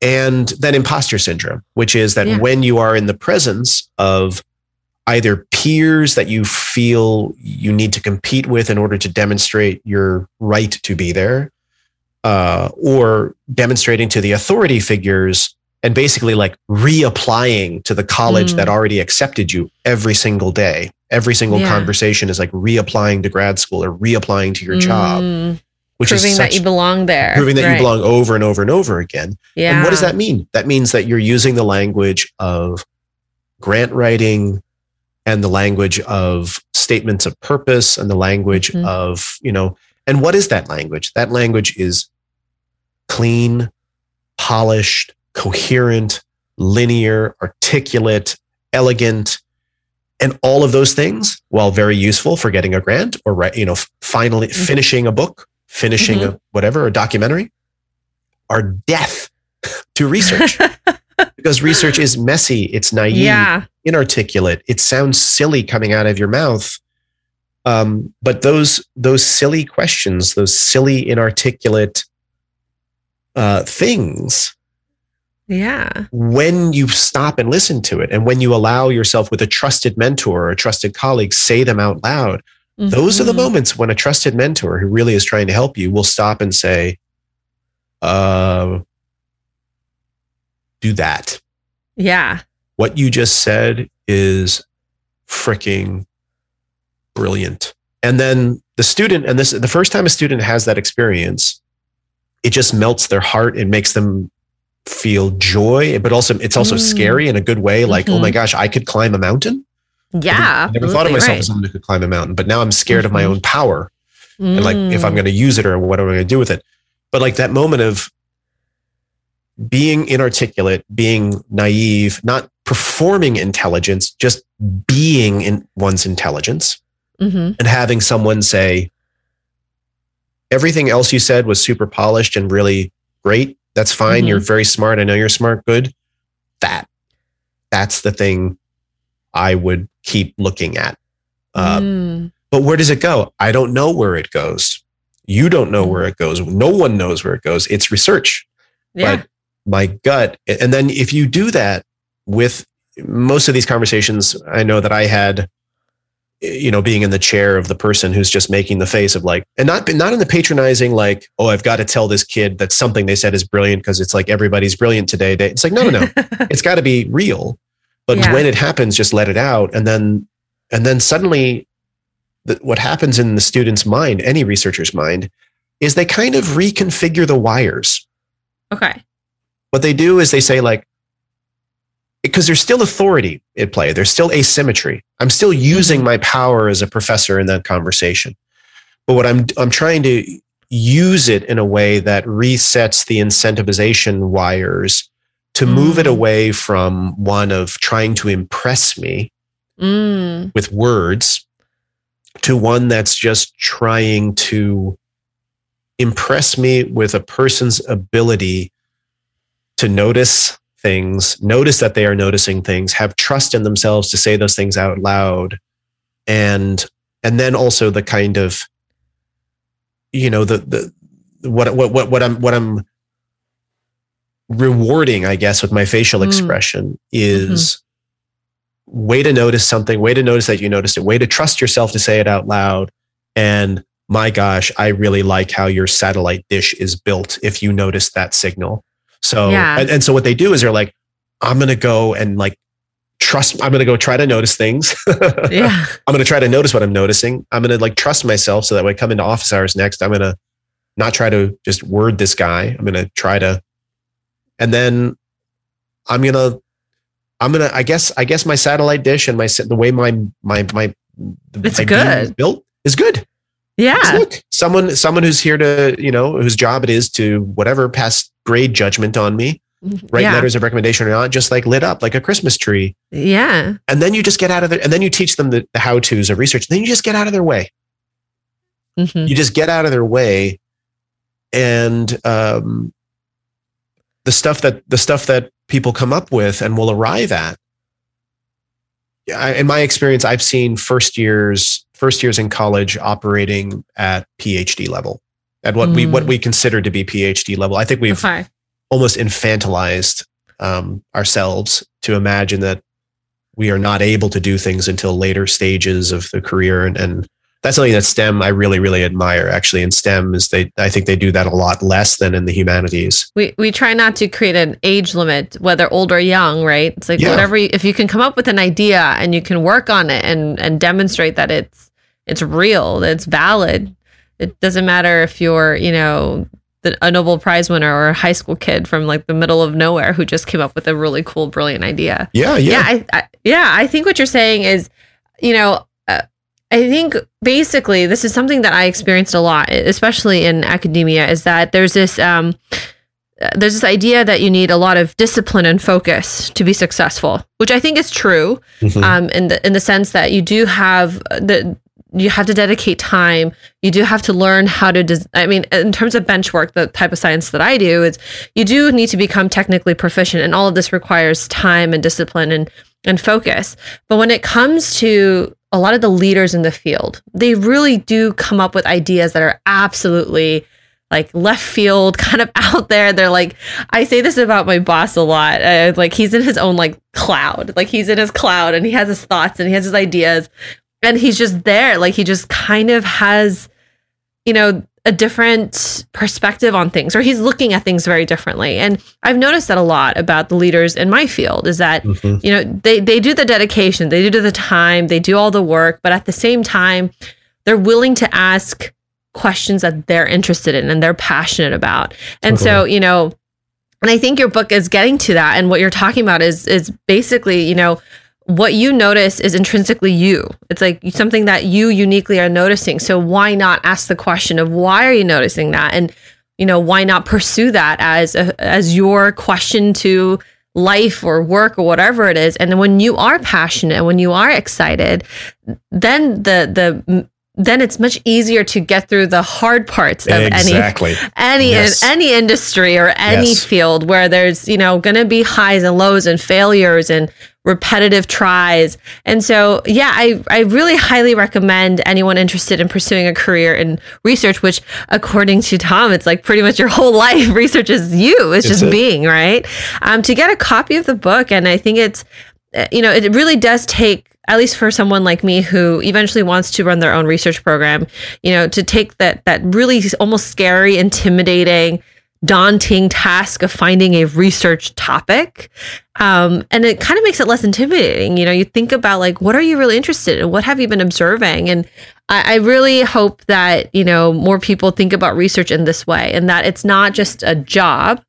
and then imposter syndrome which is that yeah. when you are in the presence of either peers that you feel you need to compete with in order to demonstrate your right to be there, uh, or demonstrating to the authority figures and basically like reapplying to the college mm. that already accepted you every single day. Every single yeah. conversation is like reapplying to grad school or reapplying to your mm. job. Which proving is such, that you belong there. Proving that right. you belong over and over and over again. Yeah. And what does that mean? That means that you're using the language of grant writing, and the language of statements of purpose and the language mm-hmm. of, you know, and what is that language? That language is clean, polished, coherent, linear, articulate, elegant, and all of those things, while very useful for getting a grant or you know, finally mm-hmm. finishing a book, finishing mm-hmm. a whatever, a documentary, are death to research. because research is messy, it's naive, yeah. inarticulate. It sounds silly coming out of your mouth. Um, but those those silly questions, those silly inarticulate uh, things, yeah. When you stop and listen to it, and when you allow yourself with a trusted mentor or a trusted colleague, say them out loud. Mm-hmm. Those are the mm-hmm. moments when a trusted mentor who really is trying to help you will stop and say, uh, do that. Yeah. What you just said is freaking brilliant. And then the student, and this the first time a student has that experience, it just melts their heart. It makes them feel joy, but also it's also mm. scary in a good way. Like, mm-hmm. oh my mm-hmm. gosh, I could climb a mountain. Yeah. I never thought of myself right. as someone who could climb a mountain, but now I'm scared mm-hmm. of my mm-hmm. own power. Mm. And like if I'm mm. going to use it or what am I going to do with it? But like that moment of being inarticulate, being naive, not performing intelligence, just being in one's intelligence mm-hmm. and having someone say, everything else you said was super polished and really great. That's fine. Mm-hmm. You're very smart. I know you're smart. Good. That, that's the thing I would keep looking at. Uh, mm. But where does it go? I don't know where it goes. You don't know where it goes. No one knows where it goes. It's research. Yeah. But my gut. And then if you do that with most of these conversations, I know that I had, you know, being in the chair of the person who's just making the face of like, and not not in the patronizing like, oh, I've got to tell this kid that something they said is brilliant because it's like everybody's brilliant today. It's like no, no, no, it's got to be real. But yeah. when it happens, just let it out, and then and then suddenly, the, what happens in the student's mind, any researcher's mind, is they kind of reconfigure the wires. Okay what they do is they say like because there's still authority at play there's still asymmetry i'm still using mm-hmm. my power as a professor in that conversation but what i'm i'm trying to use it in a way that resets the incentivization wires to mm. move it mm. away from one of trying to impress me mm. with words to one that's just trying to impress me with a person's ability to notice things, notice that they are noticing things, have trust in themselves to say those things out loud, and and then also the kind of you know the the what what what what I'm what I'm rewarding, I guess, with my facial mm. expression is mm-hmm. way to notice something, way to notice that you noticed it, way to trust yourself to say it out loud. And my gosh, I really like how your satellite dish is built if you notice that signal. So, yeah. and, and so what they do is they're like, I'm going to go and like trust, I'm going to go try to notice things. yeah. I'm going to try to notice what I'm noticing. I'm going to like trust myself so that when I come into office hours next, I'm going to not try to just word this guy. I'm going to try to and then I'm gonna I'm gonna I guess I guess my satellite dish and my the way my my my it's my good is built is good. Yeah. Look, someone someone who's here to you know whose job it is to whatever pass grade judgment on me, mm-hmm. write yeah. letters of recommendation or not, just like lit up like a Christmas tree. Yeah. And then you just get out of there, and then you teach them the, the how tos of research. Then you just get out of their way. Mm-hmm. You just get out of their way, and um, the stuff that the stuff that people come up with and will arrive at in my experience i've seen first years first years in college operating at phd level at what mm. we what mm. we consider to be phd level i think we've okay. almost infantilized um, ourselves to imagine that we are not able to do things until later stages of the career and, and that's something that STEM I really really admire. Actually, in STEM is they I think they do that a lot less than in the humanities. We we try not to create an age limit, whether old or young, right? It's like yeah. whatever you, if you can come up with an idea and you can work on it and and demonstrate that it's it's real, that it's valid. It doesn't matter if you're you know the, a Nobel Prize winner or a high school kid from like the middle of nowhere who just came up with a really cool, brilliant idea. Yeah, yeah, yeah. I, I yeah, I think what you're saying is, you know, I think basically this is something that I experienced a lot, especially in academia, is that there's this um, there's this idea that you need a lot of discipline and focus to be successful, which I think is true, mm-hmm. um, in the in the sense that you do have the you have to dedicate time. You do have to learn how to. Des- I mean, in terms of bench work, the type of science that I do is you do need to become technically proficient, and all of this requires time and discipline and and focus. But when it comes to a lot of the leaders in the field, they really do come up with ideas that are absolutely like left field, kind of out there. They're like, I say this about my boss a lot. Uh, like he's in his own like cloud, like he's in his cloud and he has his thoughts and he has his ideas and he's just there. Like he just kind of has, you know, a different perspective on things or he's looking at things very differently and i've noticed that a lot about the leaders in my field is that mm-hmm. you know they they do the dedication they do the time they do all the work but at the same time they're willing to ask questions that they're interested in and they're passionate about and totally. so you know and i think your book is getting to that and what you're talking about is is basically you know what you notice is intrinsically you. It's like something that you uniquely are noticing. So why not ask the question of why are you noticing that? And you know, why not pursue that as a, as your question to life or work or whatever it is. And then when you are passionate, when you are excited, then the the then it's much easier to get through the hard parts of exactly. any any yes. any industry or any yes. field where there's you know going to be highs and lows and failures and repetitive tries. And so, yeah, I, I really highly recommend anyone interested in pursuing a career in research, which according to Tom, it's like pretty much your whole life. Research is you, it's, it's just it. being, right? Um, to get a copy of the book. And I think it's, uh, you know, it really does take at least for someone like me who eventually wants to run their own research program, you know, to take that that really almost scary, intimidating, daunting task of finding a research topic. Um, and it kind of makes it less intimidating. You know, you think about like, what are you really interested in? What have you been observing? And I, I really hope that, you know, more people think about research in this way and that it's not just a job,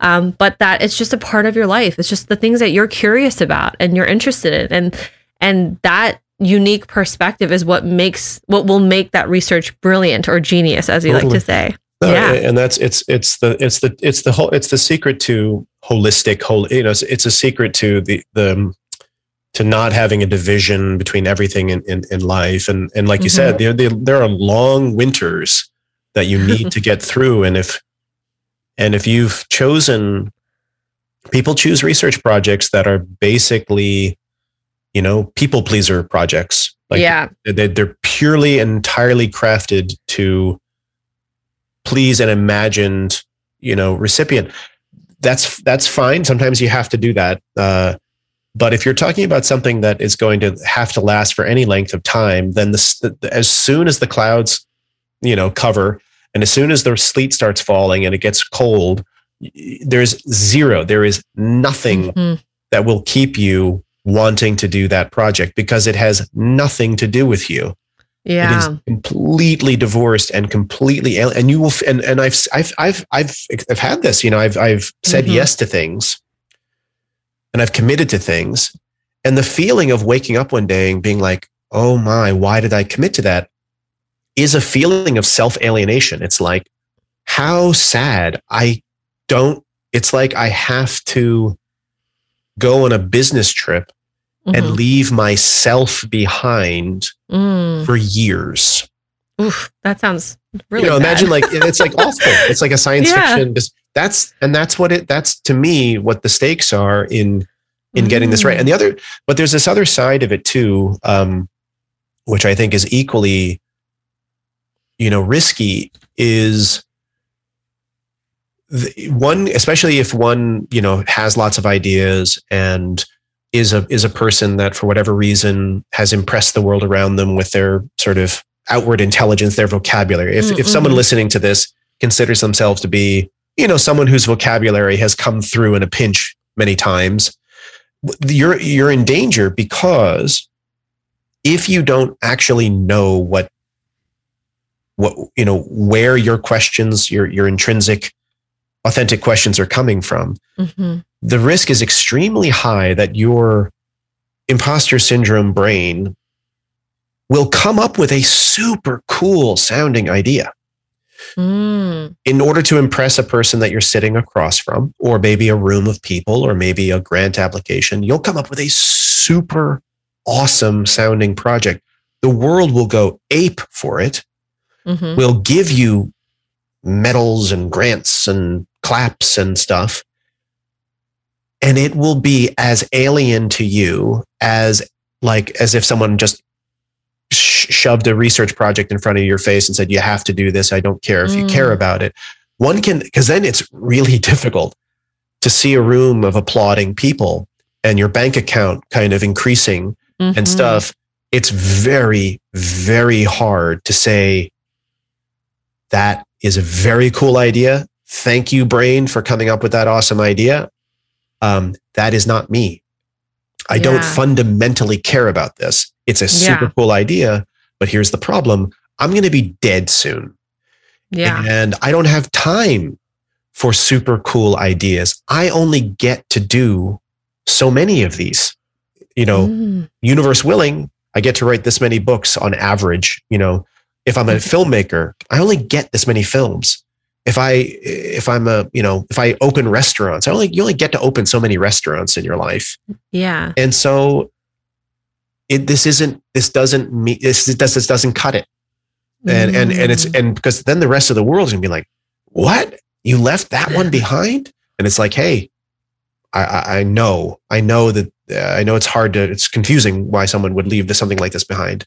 um, but that it's just a part of your life. It's just the things that you're curious about and you're interested in. And and that unique perspective is what makes what will make that research brilliant or genius, as you totally. like to say. No, yeah. and that's it's it's the it's the it's the whole it's the secret to holistic whole you know it's, it's a secret to the the to not having a division between everything in, in, in life and and like you mm-hmm. said there, there there are long winters that you need to get through and if and if you've chosen people choose research projects that are basically, you know, people pleaser projects. Like yeah. They're, they're purely and entirely crafted to please an imagined, you know, recipient. That's that's fine. Sometimes you have to do that. Uh, but if you're talking about something that is going to have to last for any length of time, then the, the, as soon as the clouds, you know, cover, and as soon as the sleet starts falling and it gets cold, there's zero. There is nothing mm-hmm. that will keep you wanting to do that project because it has nothing to do with you. Yeah. It is completely divorced and completely and you will and and I've I've I've I've I've had this, you know, I've I've said mm-hmm. yes to things and I've committed to things. And the feeling of waking up one day and being like, oh my, why did I commit to that? Is a feeling of self alienation. It's like, how sad. I don't, it's like I have to go on a business trip mm-hmm. and leave myself behind mm. for years. Oof, that sounds really. You know, bad. imagine like it's like awful. It's like a science yeah. fiction. Just that's and that's what it. That's to me what the stakes are in in getting this right. And the other, but there's this other side of it too, um, which I think is equally, you know, risky. Is the, one, especially if one, you know, has lots of ideas and is a is a person that for whatever reason has impressed the world around them with their sort of outward intelligence, their vocabulary. If mm-hmm. if someone listening to this considers themselves to be, you know, someone whose vocabulary has come through in a pinch many times, you're you're in danger because if you don't actually know what what you know where your questions your your intrinsic authentic questions are coming from mm-hmm. the risk is extremely high that your imposter syndrome brain will come up with a super cool sounding idea mm. in order to impress a person that you're sitting across from, or maybe a room of people, or maybe a grant application, you'll come up with a super awesome sounding project. The world will go ape for it. Mm-hmm. Will give you medals and grants and claps and stuff. And it will be as alien to you as like as if someone just shoved a research project in front of your face and said, you have to do this. I don't care if mm. you care mm. about it. One can, because then it's really difficult to see a room of applauding people and your bank account kind of increasing mm-hmm. and stuff. It's very, very hard to say that is a very cool idea. Thank you, brain, for coming up with that awesome idea. Um, that is not me. I yeah. don't fundamentally care about this. It's a super yeah. cool idea, but here's the problem. I'm going to be dead soon. Yeah. And I don't have time for super cool ideas. I only get to do so many of these. You know, mm. universe willing, I get to write this many books on average. You know, if I'm a filmmaker, I only get this many films. If I if I'm a, you know, if I open restaurants, I only you only get to open so many restaurants in your life. Yeah. And so it, this isn't this doesn't mean this, this this doesn't cut it and mm. and and it's and because then the rest of the world is gonna be like what you left that one behind and it's like hey i i know i know that uh, i know it's hard to it's confusing why someone would leave this, something like this behind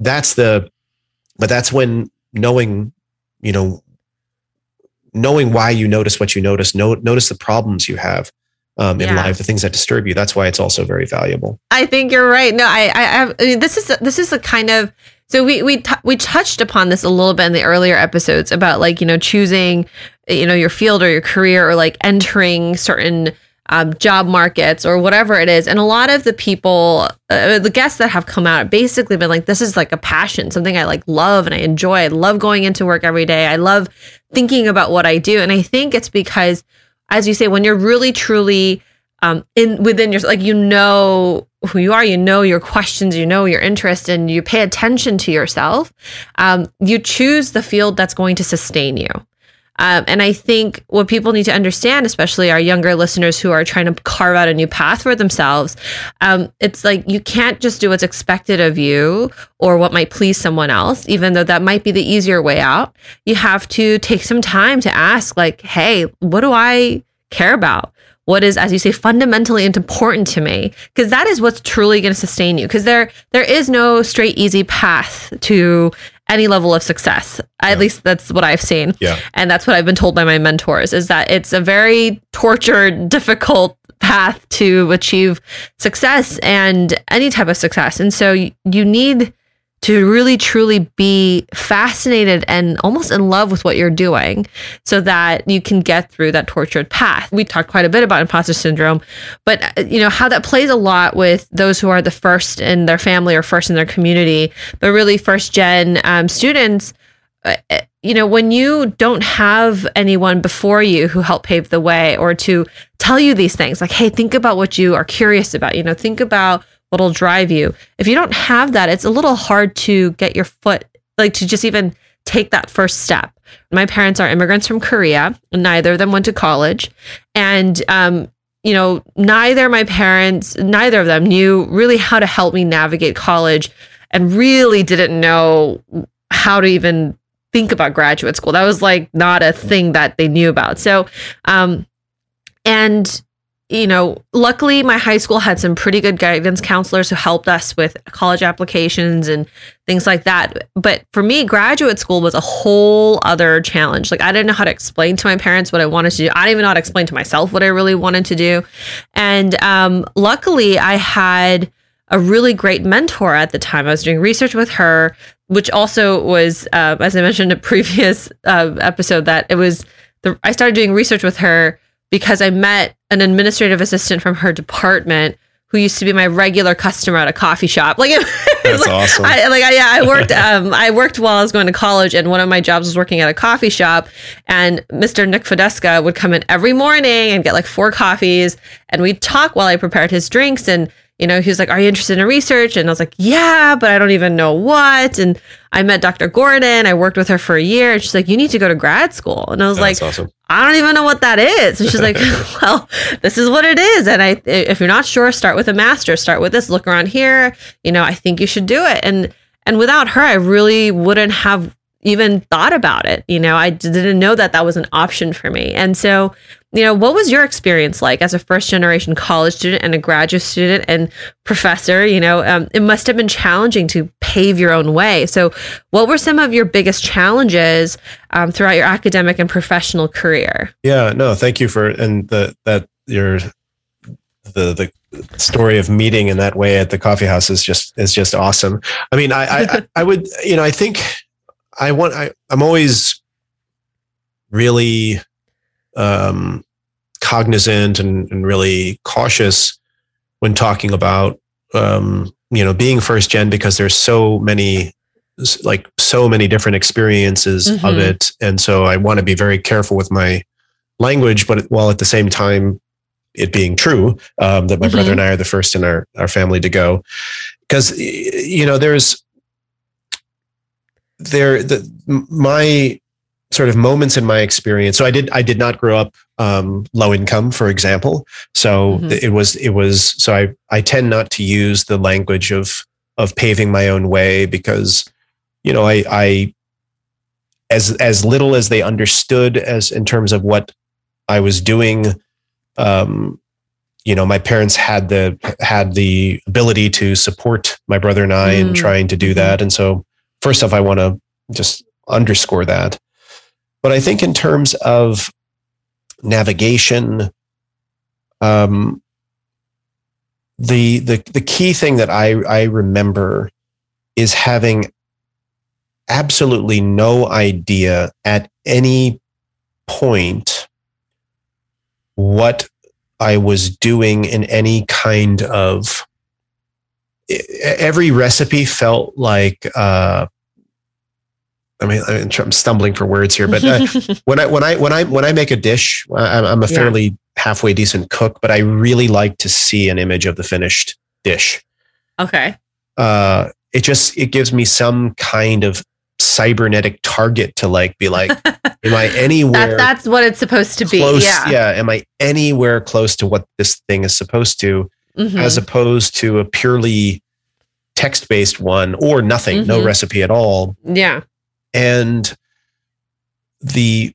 that's the but that's when knowing you know knowing why you notice what you notice know, notice the problems you have um, in yeah. life, the things that disturb you. That's why it's also very valuable. I think you're right. No, I, I, I mean, this is this is a kind of so we we t- we touched upon this a little bit in the earlier episodes about like you know choosing you know your field or your career or like entering certain um, job markets or whatever it is. And a lot of the people, uh, the guests that have come out, basically been like, this is like a passion, something I like love and I enjoy. I love going into work every day. I love thinking about what I do. And I think it's because as you say, when you're really truly um, in within your like you know who you are, you know your questions, you know your interest, and you pay attention to yourself. Um, you choose the field that's going to sustain you. Um, and I think what people need to understand, especially our younger listeners who are trying to carve out a new path for themselves, um, it's like you can't just do what's expected of you or what might please someone else, even though that might be the easier way out. You have to take some time to ask, like, hey, what do I care about? what is as you say fundamentally important to me because that is what's truly going to sustain you because there there is no straight easy path to any level of success. Yeah. at least that's what i've seen. Yeah. And that's what i've been told by my mentors is that it's a very tortured difficult path to achieve success and any type of success. And so you need to really truly be fascinated and almost in love with what you're doing so that you can get through that tortured path. We talked quite a bit about imposter syndrome, but uh, you know how that plays a lot with those who are the first in their family or first in their community, but really first gen um, students uh, uh, you know, when you don't have anyone before you who helped pave the way or to tell you these things, like, hey, think about what you are curious about, you know, think about what'll drive you. If you don't have that, it's a little hard to get your foot, like to just even take that first step. My parents are immigrants from Korea. Neither of them went to college. And, um, you know, neither my parents, neither of them knew really how to help me navigate college and really didn't know how to even think about graduate school. That was like not a thing that they knew about. So, um, and you know, luckily my high school had some pretty good guidance counselors who helped us with college applications and things like that. But for me, graduate school was a whole other challenge. Like I didn't know how to explain to my parents what I wanted to do. I didn't even know how to explain to myself what I really wanted to do. And um, luckily, I had a really great mentor at the time. I was doing research with her, which also was, uh, as I mentioned in a previous uh, episode, that it was the I started doing research with her because I met an administrative assistant from her department who used to be my regular customer at a coffee shop. Like, That's like, awesome. I, like, I, yeah, I worked, um, I worked while I was going to college, and one of my jobs was working at a coffee shop. And Mr. Nick Fedeska would come in every morning and get like four coffees, and we'd talk while I prepared his drinks. And you know, he was like, Are you interested in research? And I was like, Yeah, but I don't even know what. And I met Dr. Gordon. I worked with her for a year. And she's like, You need to go to grad school. And I was That's like, awesome. I don't even know what that is. And she's like, Well, this is what it is. And I if you're not sure, start with a master, start with this, look around here. You know, I think you should do it. And and without her, I really wouldn't have even thought about it. You know, I didn't know that that was an option for me. And so, you know, what was your experience like as a first generation college student and a graduate student and professor? You know, um, it must have been challenging to pave your own way. So, what were some of your biggest challenges um, throughout your academic and professional career? Yeah, no, thank you for and the that your the the story of meeting in that way at the coffee house is just is just awesome. I mean, I I, I would you know I think I want I, I'm always really um, cognizant and, and, really cautious when talking about um, you know being first gen because there's so many like so many different experiences mm-hmm. of it and so i want to be very careful with my language but while at the same time it being true um, that my mm-hmm. brother and i are the first in our, our family to go because you know there's there the my sort of moments in my experience so i did i did not grow up um, low income for example so mm-hmm. it was it was so i i tend not to use the language of of paving my own way because you know i i as as little as they understood as in terms of what i was doing um you know my parents had the had the ability to support my brother and i mm. in trying to do mm-hmm. that and so first off, I want to just underscore that. But I think in terms of navigation, um, the the the key thing that I I remember is having absolutely no idea at any point what I was doing in any kind of every recipe felt like uh, I mean, I'm stumbling for words here, but uh, when I when I when I when I make a dish, I'm a fairly yeah. halfway decent cook, but I really like to see an image of the finished dish. Okay. Uh, it just it gives me some kind of cybernetic target to like be like, am I anywhere? That, that's what it's supposed to close, be. Yeah. Yeah. Am I anywhere close to what this thing is supposed to, mm-hmm. as opposed to a purely text based one or nothing, mm-hmm. no recipe at all. Yeah and the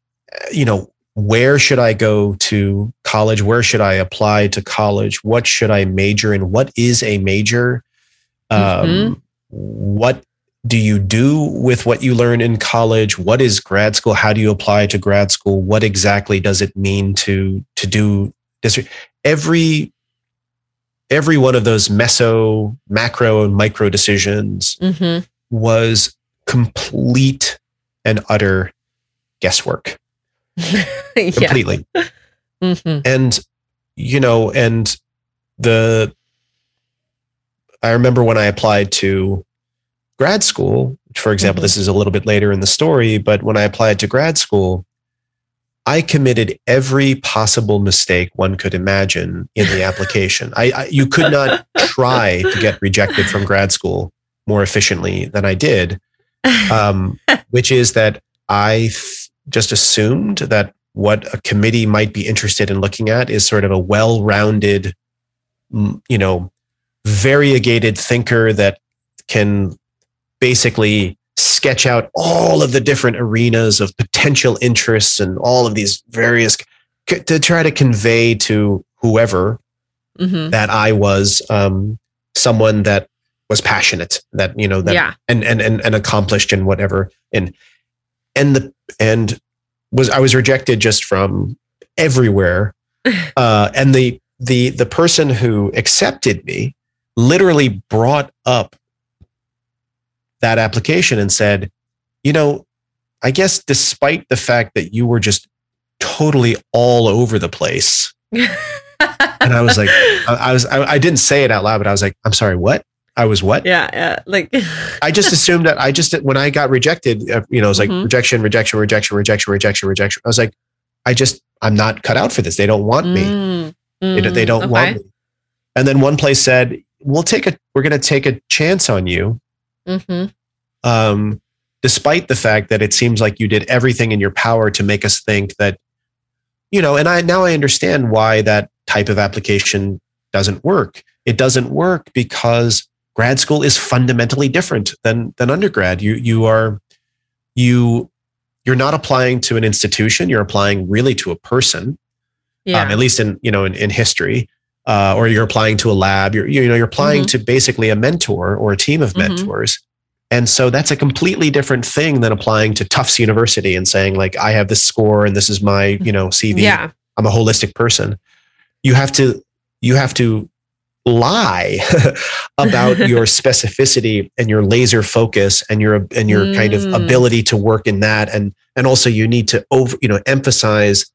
you know where should I go to college? Where should I apply to college? What should I major in? What is a major? Um, Mhm. What do you do with what you learn in college? What is grad school? How do you apply to grad school? What exactly does it mean to to do this? Every every one of those meso, macro, and micro decisions Mhm. was complete and utter guesswork. yeah. Completely. Mhm. and you know and the i remember when i applied to grad school for example Mhm. this is a little bit later in the story but when i applied to grad school i committed every possible mistake one could imagine in the application I, I you could not try to get rejected from grad school more efficiently than i did um, which is that i th- just assumed that what a committee might be interested in looking at is sort of a well-rounded you know variegated thinker that can basically sketch out all of the different arenas of potential interests and all of these various c- to try to convey to whoever Mhm. that I was um, someone that was passionate that you know that yeah. and and and, and accomplished and whatever. And and the and was I was rejected just from everywhere. Uh, and the the the person who accepted me literally brought up that application and said you know I guess despite the fact that you were just totally all over the place and I was like I, was I, I didn't say it out loud but I was like I'm sorry what I was what yeah, yeah. Like, I just assumed that I just when I got rejected, uh, you know, it was like Mhm. rejection, rejection, rejection, rejection, rejection, rejection. I was like, I just I'm not cut out for this. They don't want me. Mm, They, don't- they mm, don't okay. want me. And then one place said, "We'll take a we're going to take a chance on you, Mhm. um, despite the fact that it seems like you did everything in your power to make us think that, you know." And I now I understand why that type of application doesn't work. It doesn't work because grad school is fundamentally different than than undergrad. You you are you you're not applying to an institution. You're applying really to a person. Yeah. Um, at least in you know in, in history, uh, or you're applying to a lab. You're you know you're applying Mhm. to basically a mentor or a team of Mhm. mentors. And so that's a completely different thing than applying to Tufts University and saying like I have this score and this is my you know CV. yeah. I'm a holistic person. You have to you have to lie about your specificity and your laser focus and your and your kind of Mm. ability to work in that and and also you need to over you know emphasize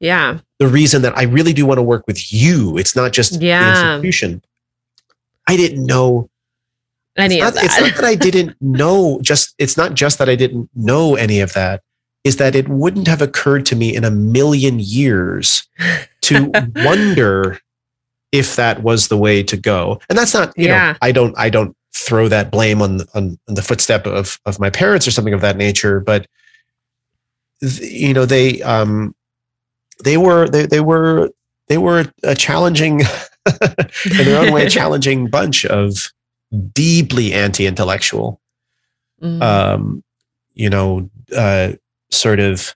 Yeah. the reason that I really do want to work with you. It's not just the Yeah. institution. I didn't know Any it's of not, that. it's not that I didn't know just it's not just that I didn't know any of that is that it wouldn't have occurred to me in a million years to wonder if that was the way to go. And that's not, you Yeah. know, I don't I don't throw that blame on on, on the footstep of of my parents or something of that nature, but you know, they um they were they they were they were a challenging in their own way a challenging bunch of deeply anti-intellectual Mm. um, you know, uh, sort of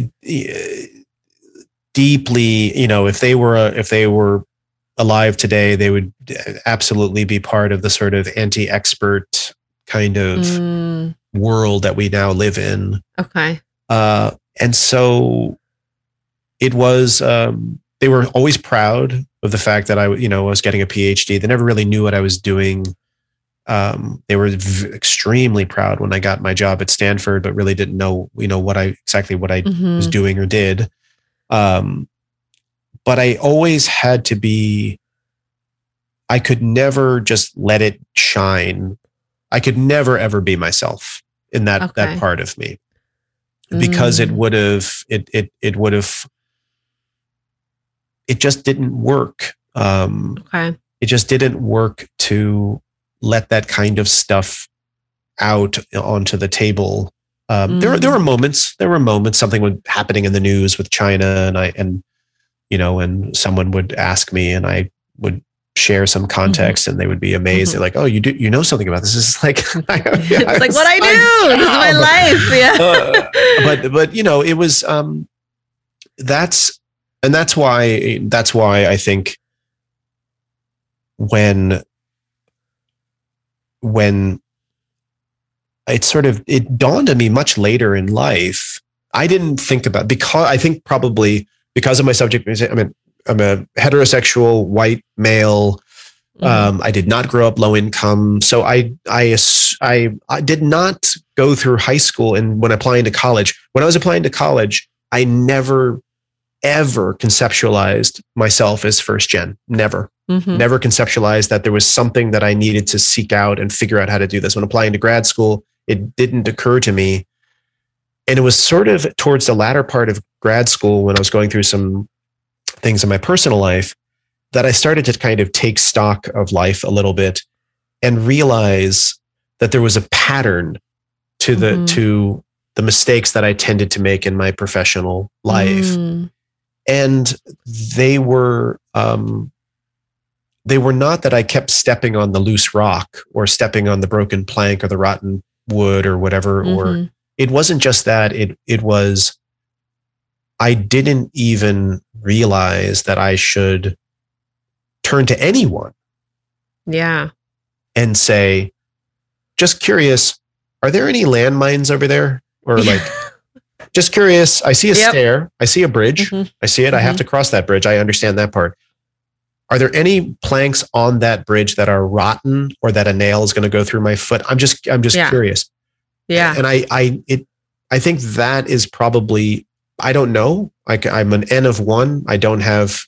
uh, deeply, you know, if they were uh, if they were alive today, they would absolutely be part of the sort of anti-expert kind of Mm, world that we now live in. okay. Uh, and so it was. Um, they were always proud of the fact that I, you know, was getting a PhD. They never really knew what I was doing. Um, they were v- extremely proud when I got my job at Stanford, but really didn't know, you know, what I exactly what I Mhm. was doing or did. Um, but I always had to be. I could never just let it shine. I could never ever be myself in that Okay. that part of me because it Mm. would have it it it would have it just didn't work um Okay. it just didn't work to let that kind of stuff out onto the table um there there Mm. were moments there were moments something was happening in the news with china and i and you know and someone would ask me and i would share some context and they would be amazed. They're like, "Oh, you do you know something about this?" Is like, it's like what I do. This is my life. Yeah. uh, but but you know, it was um, that's and that's why that's why I think when when it sort of it dawned on me much later in life. I didn't think about because I think probably because of my subject. I mean, I'm a heterosexual white male. Mm-hmm. Um, I did not grow up low income, so I, I I I did not go through high school. And when applying to college, when I was applying to college, I never ever conceptualized myself as first gen. Never, mm-hmm. never conceptualized that there was something that I needed to seek out and figure out how to do this. When applying to grad school, it didn't occur to me. And it was sort of towards the latter part of grad school when I was going through some things in my personal life that I started to kind of take stock of life a little bit and realize that there was a pattern to the mm-hmm. to the mistakes that I tended to make in my professional life. Mm. And they were um, they were not that I kept stepping on the loose rock or stepping on the broken plank or the rotten wood or whatever. Mm-hmm. Or it wasn't just that. It it was I didn't even realize that I should turn to anyone. Yeah. And say, just curious, are there any landmines over there? Or like, just curious, I see a yep. stair, I see a bridge, mm-hmm. I see it, mm-hmm. I have to mm-hmm. cross that bridge. I understand that part. Are there any planks on that bridge that are rotten or that a nail is going to go through my foot? I'm just, I'm just yeah. curious. Yeah. And I, I, it, I think that is probably I don't know. I, I'm an N of one. I don't have,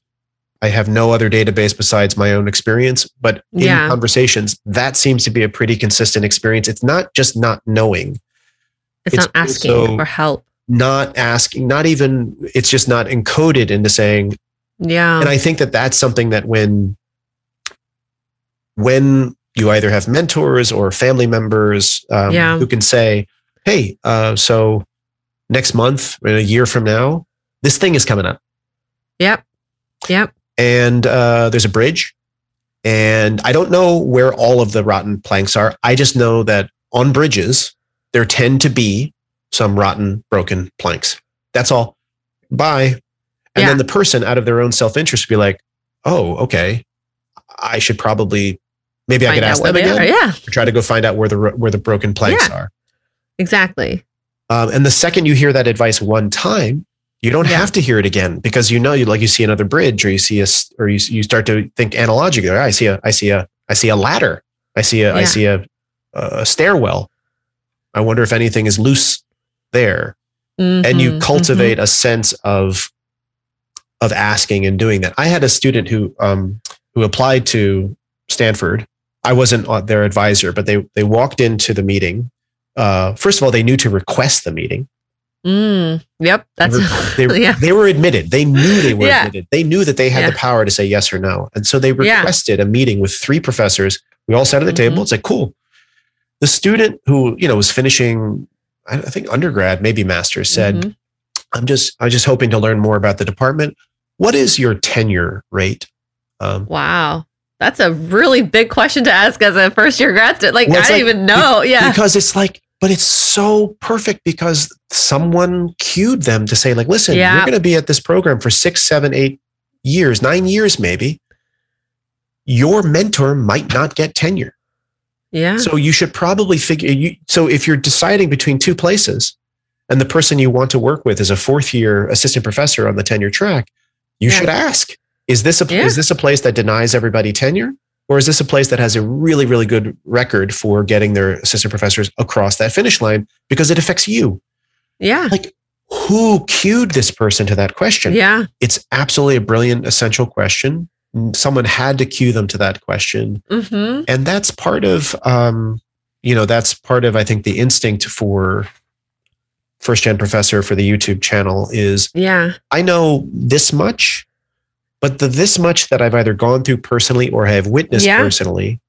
I have no other database besides my own experience. But in yeah. conversations, that seems to be a pretty consistent experience. It's not just not knowing. It's, it's not asking for help. Not asking, not even, it's just not encoded into saying, yeah. And I think that that's something that when, when you either have mentors or family members um, yeah. who can say, hey, uh, so next month or a year from now, this thing is coming up. Yep. Yep. And uh, there's a bridge. And I don't know where all of the rotten planks are. I just know that on bridges, there tend to be some rotten, broken planks. That's all. Bye. And yeah. then the person, out of their own self interest, would be like, oh, okay, I should probably, maybe find I could ask them again. Are, yeah. Or try to go find out where the, where the broken planks yeah. are. Exactly. Um, and the second you hear that advice one time, you don't yeah. have to hear it again because you know you like you see another bridge or you see a or you you start to think analogically. I see a I see a I see a ladder. I see a. I see a, a stairwell. I wonder if anything is loose there. Mm-hmm, and you mm-hmm, cultivate mm-hmm. a sense of of asking and doing that. I had a student who um, who applied to Stanford. I wasn't their advisor, but they they walked into the meeting uh, first of all, they knew to request the meeting. Mm, yep, that's they were, yeah. they were admitted. They knew they were yeah. admitted. They knew that they had yeah. the power to say yes or no, and so they requested a meeting with three professors. We all sat at the mm-hmm. table. It's like cool. The student who you know was finishing, I think undergrad, maybe master's, said, mm-hmm. "I'm just I'm just hoping to learn more about the department. What is your tenure rate?" Um, wow. That's a really big question to ask as a first year grad student. Like, well, I don't like, even know. yeah. Because it's like, but it's so perfect because someone cued them to say, like, listen, yeah. you're going to be at this program for six, seven, eight years, nine years, maybe. Your mentor might not get tenure. Yeah. So you should probably figure you. So if you're deciding between two places and the person you want to work with is a fourth year assistant professor on the tenure track, you yeah. should ask is this a yeah. is this a place that denies everybody tenure? Or is this a place that has a really, really good record for getting their assistant professors across that finish line because it affects you? Yeah. Like who cued this person to that question? Yeah. It's absolutely a brilliant, essential question. Someone had to cue them to that question. Mm-hmm. And that's part of, um, you know, that's part of, I think, the instinct for first gen professor for the YouTube channel is, yeah, I know this much but the this much that I've either gone through personally or have witnessed yeah. personally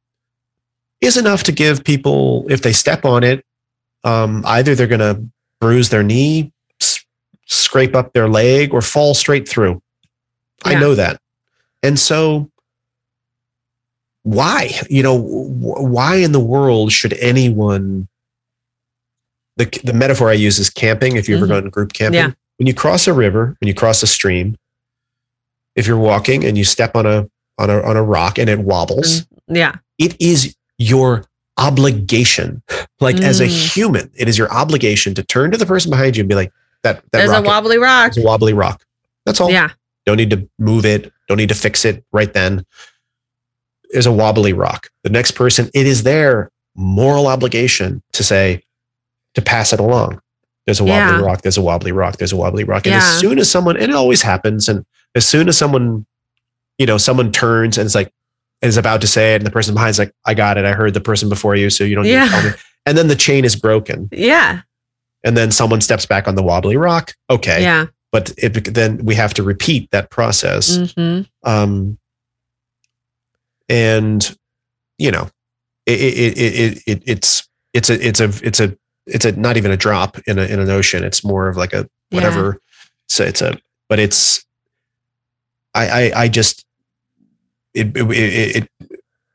is enough to give people, if they step on it, um, either they're going to bruise their knee, s- scrape up their leg, or fall straight through. Yeah. I know that. And so why? You know, why in the world should anyone? The the metaphor I use is camping. If you ever Mhm. gone group camping, Yeah. when you cross a river, when you cross a stream, if you're walking and you step on a on a on a rock and it wobbles, Yeah. it is your obligation. Like as a Mm. human, it is your obligation to turn to the person behind you and be like, "That that There's a wobbly rock. is a wobbly rock." That's all. Yeah. Don't need to move it. Don't need to fix it right then. There's a wobbly rock. The next person, it is their moral obligation to say, to pass it along. There's a wobbly Yeah. rock. There's a wobbly rock. There's a wobbly rock. And Yeah. as soon as someone, and it always happens, and as soon as someone, you know, someone turns and it's like, is about to say it, and the person behind's like, I got it. I heard the person before you, so you don't need Yeah. to tell me. And then the chain is broken. Yeah. And then someone steps back on the wobbly rock. Okay. Yeah. But it, then we have to repeat that process hmm um and you know it it it, it, it it's it's a it's a it's a it's a not even a drop in a in an ocean it's more of like a whatever so it's a but it's i i i just it it, it, it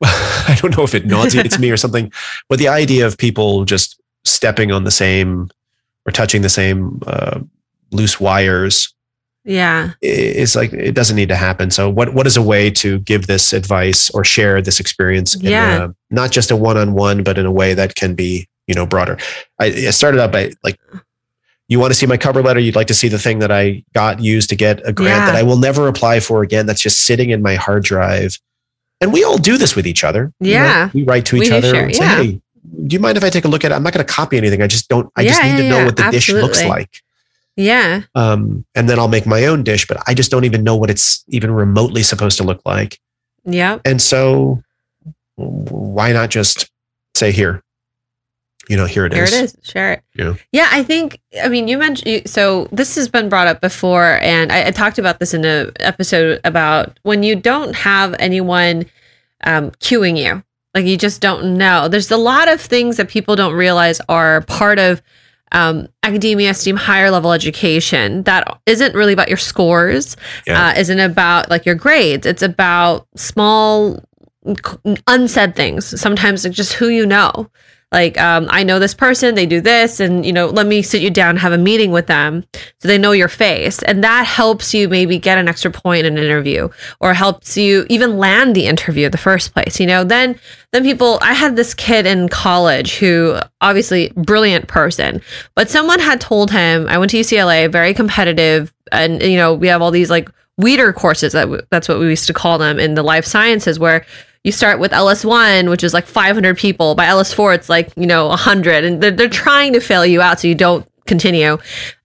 i don't know if it nauseates me or something but the idea of people just stepping on the same or touching the same uh, loose wires Yeah. it's like it doesn't need to happen. So what what is a way to give this advice or share this experience in Yeah. a, not just a one on one, but in a way that can be you know broader. I, I started out by like. You want to see my cover letter? You'd like to see the thing that I got used to get a grant Yeah. that I will never apply for again. That's just sitting in my hard drive. And we all do this with each other. You know, Yeah. we write to each do other share, and say, yeah. "Hey, do you mind if I take a look at it? I'm not going to copy anything. I just don't. I just Yeah, need to know yeah. what the dish looks like." Yeah. um, and then I'll make my own dish, but I just don't even know what it's even remotely supposed to look like. Yeah. And so, why not just say here? You know, here it Here is. it is. Share it. Yeah. Yeah, I think. I mean, you mentioned so. This has been brought up before, and I, I talked about this in a episode about when you don't have anyone um, cueing you, like you just don't know. There's a lot of things that people don't realize are part of um, academia, STEAM, higher level education that isn't really about your scores, Yeah. uh, isn't about like your grades. It's about small, unsaid things. Sometimes like just who you know. Like, um, I know this person, they do this, and you know, let me sit you down have a meeting with them so they know your face. And that helps you maybe get an extra point in an interview or helps you even land the interview in the first place. You know, then then people I had this kid in college who obviously brilliant person, but someone had told him I went to UCLA, very competitive, and you know, we have all these like weeder courses that w- that's what we used to call them in the life sciences where you start with LS1, which is like 500 people. By LS4, it's like, you know, 100. And they're, they're trying to fail you out so you don't continue.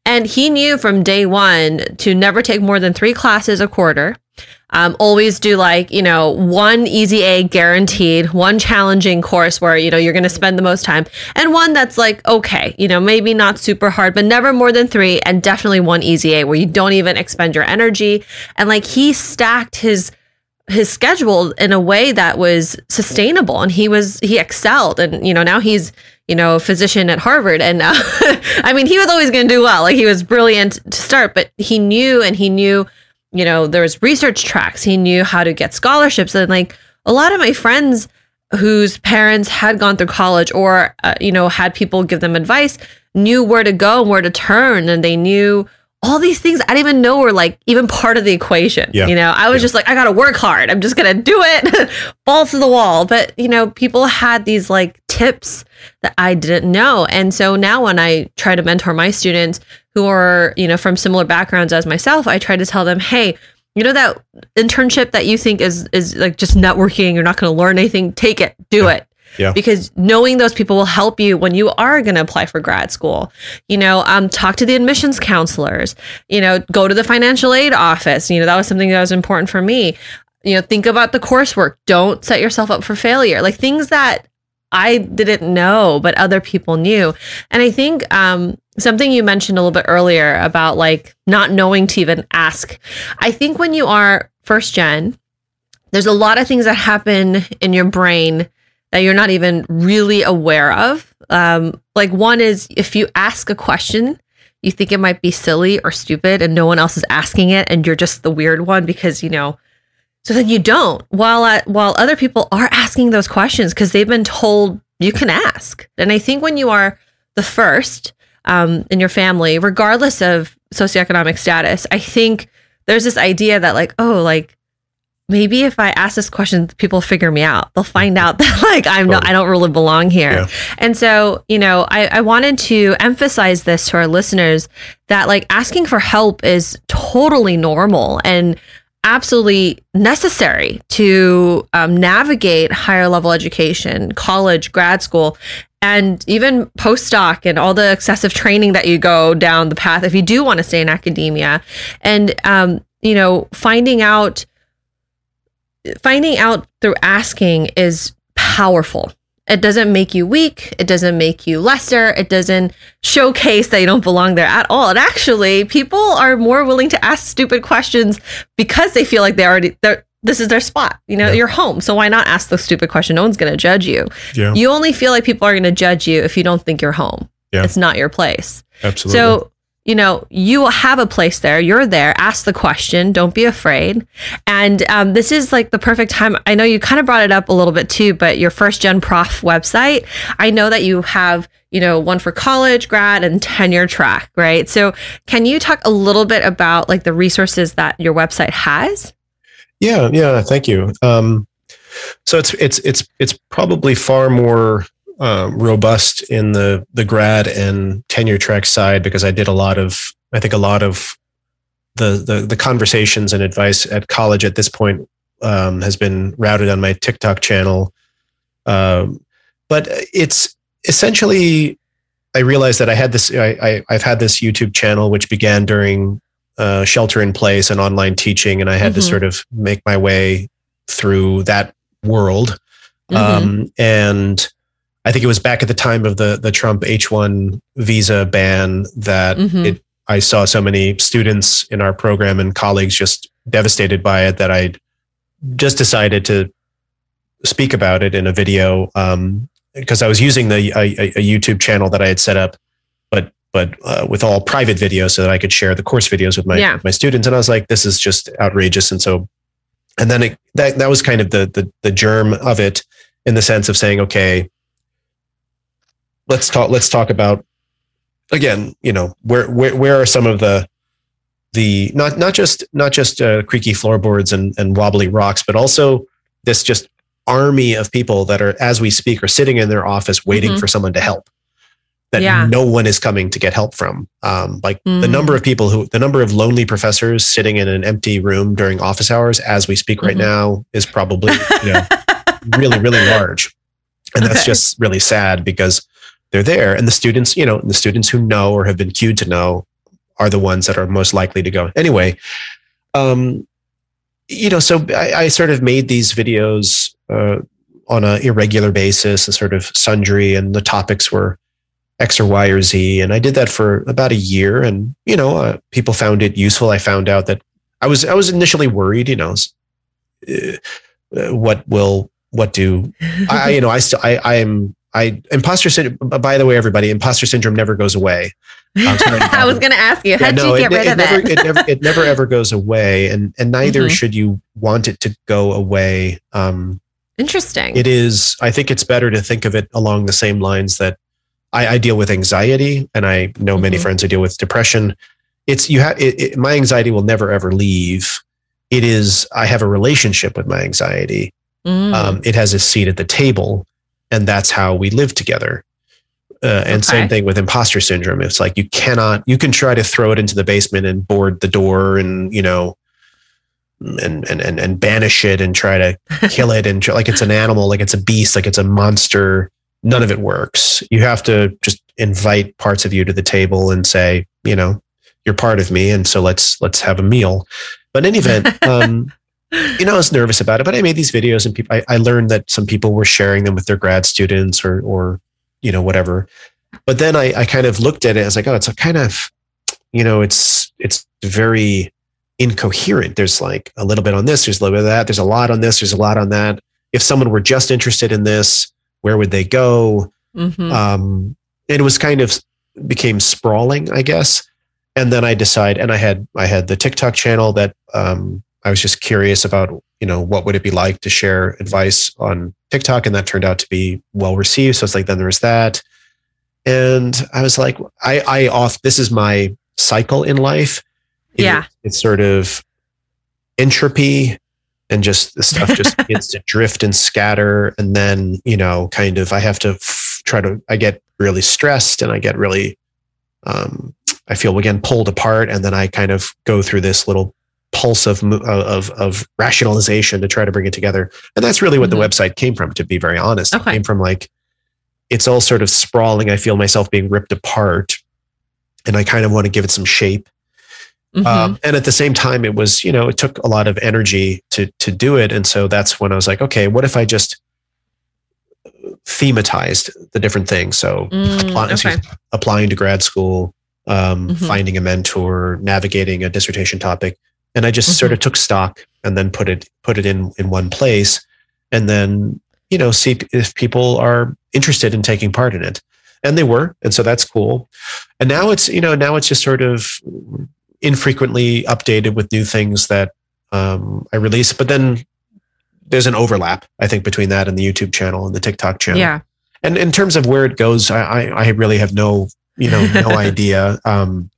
And he knew from day one to never take more than three classes a quarter. Um, always do like, you know, one easy A guaranteed, one challenging course where, you know, you're going to spend the most time, and one that's like, okay, you know, maybe not super hard, but never more than three, and definitely one easy A where you don't even expend your energy. And like he stacked his his schedule in a way that was sustainable and he was he excelled and you know now he's you know physician at harvard and uh, i mean he was always going to do well like he was brilliant to start but he knew and he knew you know there was research tracks. He knew how to get scholarships and like a lot of my friends whose parents had gone through college or uh, you know had people give them advice knew where to go and where to turn and they knew all these things I didn't even know were like even part of the equation. Yeah. You know, I was Yeah. just like, I gotta work hard. I'm just gonna do it, balls to the wall. But you know, people had these like tips that I didn't know. And so now when I try to mentor my students who are, you know, from similar backgrounds as myself, I try to tell them, hey, you know that internship that you think is is like just networking, you're not gonna learn anything, take it, do it. Yeah. Because knowing those people will help you when you are going to apply for grad school. You know, um, talk to the admissions counselors. You know, go to the financial aid office. You know, that was something that was important for me. You know, think about the coursework. Don't set yourself up for failure. Like things that I didn't know, but other people knew. And I think um, something you mentioned a little bit earlier about like not knowing to even ask. I think when you are first gen, there's a lot of things that happen in your brain that you're not even really aware of. Um, like one is if you ask a question, you think it might be silly or stupid, and no one else is asking it, and you're just the weird one because you know so then you don't while while other people are asking those questions because they've been told you can ask and i think when you are the first um, in your family regardless of socioeconomic status i think there's this idea that like oh like maybe if i ask this question people figure me out they'll find out that like i'm not i don't really belong here Yeah. and so you know I, I wanted to emphasize this to our listeners that like asking for help is totally normal and absolutely necessary to um, navigate higher level education, college, grad school, and even postdoc and all the excessive training that you go down the path if you do want to stay in academia. And, um, you know, finding out, finding out through asking is powerful. It doesn't make you weak. It doesn't make you lesser. It doesn't showcase that you don't belong there at all. And actually, people are more willing to ask stupid questions because they feel like they already they're this is their spot. You know, Yeah. you're home. So why not ask the stupid question? No one's going to judge you. Yeah. You only feel like people are going to judge you if you don't think you're home. Yeah. It's not your place. Absolutely. So, you know, you will have a place there. You're there. Ask the question. Don't be afraid. And um, this is like the perfect time. I know you kind of brought it up a little bit too, but your first gen prof website, I know that you have, you know, one for college, grad, and tenure track, right? So, can you talk a little bit about like the resources that your website has? Yeah, yeah. Thank you. Um, so it's it's it's it's probably far more um, robust in the the grad and tenure track side because I did a lot of I think a lot of the the the conversations and advice at college at this point um, has been routed on my TikTok channel. Um, but it's essentially I realized that I had this I, I I've had this YouTube channel which began during uh, shelter in place and online teaching, and I had to Mhm. sort of make my way through that world. Mhm. Um, and I think it was back at the time of the the Trump H one visa ban that Mhm. it. I saw so many students in our program and colleagues just devastated by it that I just decided to speak about it in a video um, because I was using the a, a- a YouTube channel that I had set up, but but uh, with all private videos so that I could share the course videos with my Yeah. my students. And I was like, this is just outrageous. And so, and then it, that that was kind of the the the germ of it in the sense of saying, okay, let's talk let's talk about again, you know, where where where are some of the the not not just not just uh, creaky floorboards and and wobbly rocks, but also this just army of people that are as we speak are sitting in their office waiting Mhm. for someone to help that Yeah. no one is coming to get help from um, like the Mhm. number of people who the number of lonely professors sitting in an empty room during office hours as we speak right Mhm. now is probably you know really really large and that's Okay. just really sad because they're there. And the students you know the students who know or have been cued to know are the ones that are most likely to go. Anyway um you know so i, I sort of made these videos uh, on a irregular basis and sort of sundry and the topics were x or y or z. And i did that for about a year. And you know uh, people found it useful. I found out that i was i was initially worried you know uh, uh, what will what do I, you know, I still, I, I am, I, imposter syndrome, by the way, everybody, imposter syndrome never goes away. I'm I was going to ask you, Yeah, how'd no, you get it, rid it of never, it? it never, it never ever goes away. And, and neither Mhm. should you want it to go away. Um, Interesting. it is, I think it's better to think of it along the same lines that I, I deal with anxiety and I know many Mhm. friends who deal with depression. It's, you have, it, it, my anxiety will never ever leave. It is, I have a relationship with my anxiety Mm. um, it has a seat at the table and that's how we live together. Uh, and same thing with imposter syndrome. It's like you cannot you can try to throw it into the basement and board the door and you know and and and, and banish it and try to kill it and like it's an animal like it's a beast like it's a monster. None of it works. You have to just invite parts of you to the table and say you know you're part of me and so let's let's have a meal. But in any event um you know, I was nervous about it, but I made these videos and people, I, I learned that some people were sharing them with their grad students or, or, you know, whatever. But then I, I kind of looked at it as like, oh, it's a kind of, you know, it's, it's very incoherent. There's like a little bit on this, there's a little bit of that. There's a lot on this, there's a lot on that. If someone were just interested in this, where would they go? Mhm. um, it was kind of became sprawling, I guess. And then I decide, and I had I had the TikTok channel that um, I was just curious about, you know, what would it be like to share advice on TikTok? And that turned out to be well received. So it's like, then there was that. And I was like, I, I off, this is my cycle in life. It- Yeah. It's sort of entropy and just the stuff just gets to drift and scatter. And then, you know, kind of, I have to f- try to, I get really stressed and I get really, um, I feel again pulled apart. And then I kind of go through this little pulse of, of, of rationalization to try to bring it together. And that's really what Mhm. the website came from, to be very honest. Okay. It came from like, it's all sort of sprawling. I feel myself being ripped apart and I kind of want to give it some shape. Mhm. Um, and at the same time, it was, you know, it took a lot of energy to to do it. And so that's when I was like, okay, what if I just thematized the different things? So Mm, apply- okay. applying to grad school, um, Mhm. finding a mentor, navigating a dissertation topic, and I just sort Mm-hmm. of took stock and then put it put it in in one place, and then you know see if people are interested in taking part in it, and they were, and so that's cool. And now it's you know now it's just sort of infrequently updated with new things that um, I release, but then there's an overlap I think between that and the YouTube channel and the TikTok channel. Yeah. And in terms of where it goes, I, I, I really have no, you know, no idea. Um,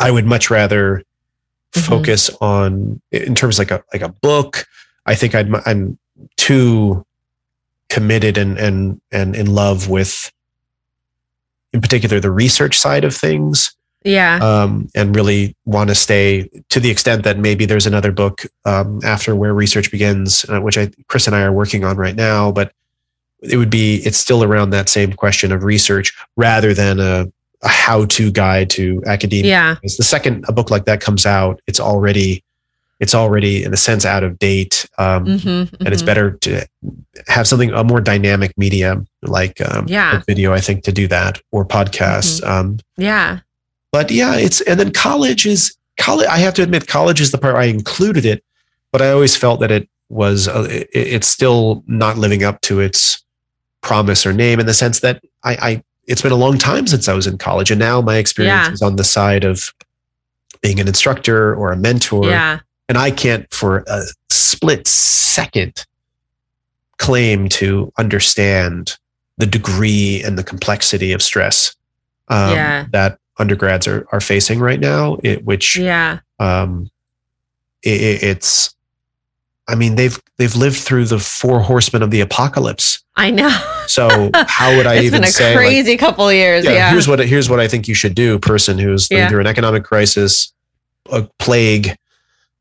I would much rather Mhm. focus on in terms like a like a book. I think I'd, I'm too committed and and and in love with, in particular, the research side of things Yeah. um, and really want to stay to the extent that maybe there's another book um, after where research begins, uh, which I Chris and I are working on right now. But it would be it's still around that same question of research rather than a, a how-to guide to academia. yeah. Because the second a book like that comes out, it's already it's already in a sense out of date, um, Mhm, and it's mhm. better to have something a more dynamic medium like um, Yeah. like video. I think to do that or podcasts. Um, Yeah. but yeah, it's and then college is college. I have to admit, college is the part I included it, but I always felt that it was uh, it, it's still not living up to its promise or name in the sense that I, I it's been a long time since I was in college, and now my experience Yeah. is on the side of being an instructor or a mentor, Yeah. and I can't for a split second claim to understand the degree and the complexity of stress um, Yeah. that undergrads are, are facing right now, it, which Yeah. um, it, it- it's, I mean, they've they've lived through the four horsemen of the apocalypse. I know. So how would I it's even been a say? like, crazy couple of years. yeah, Yeah. here's what here's what I think you should do, person who's Yeah. through an economic crisis, a plague,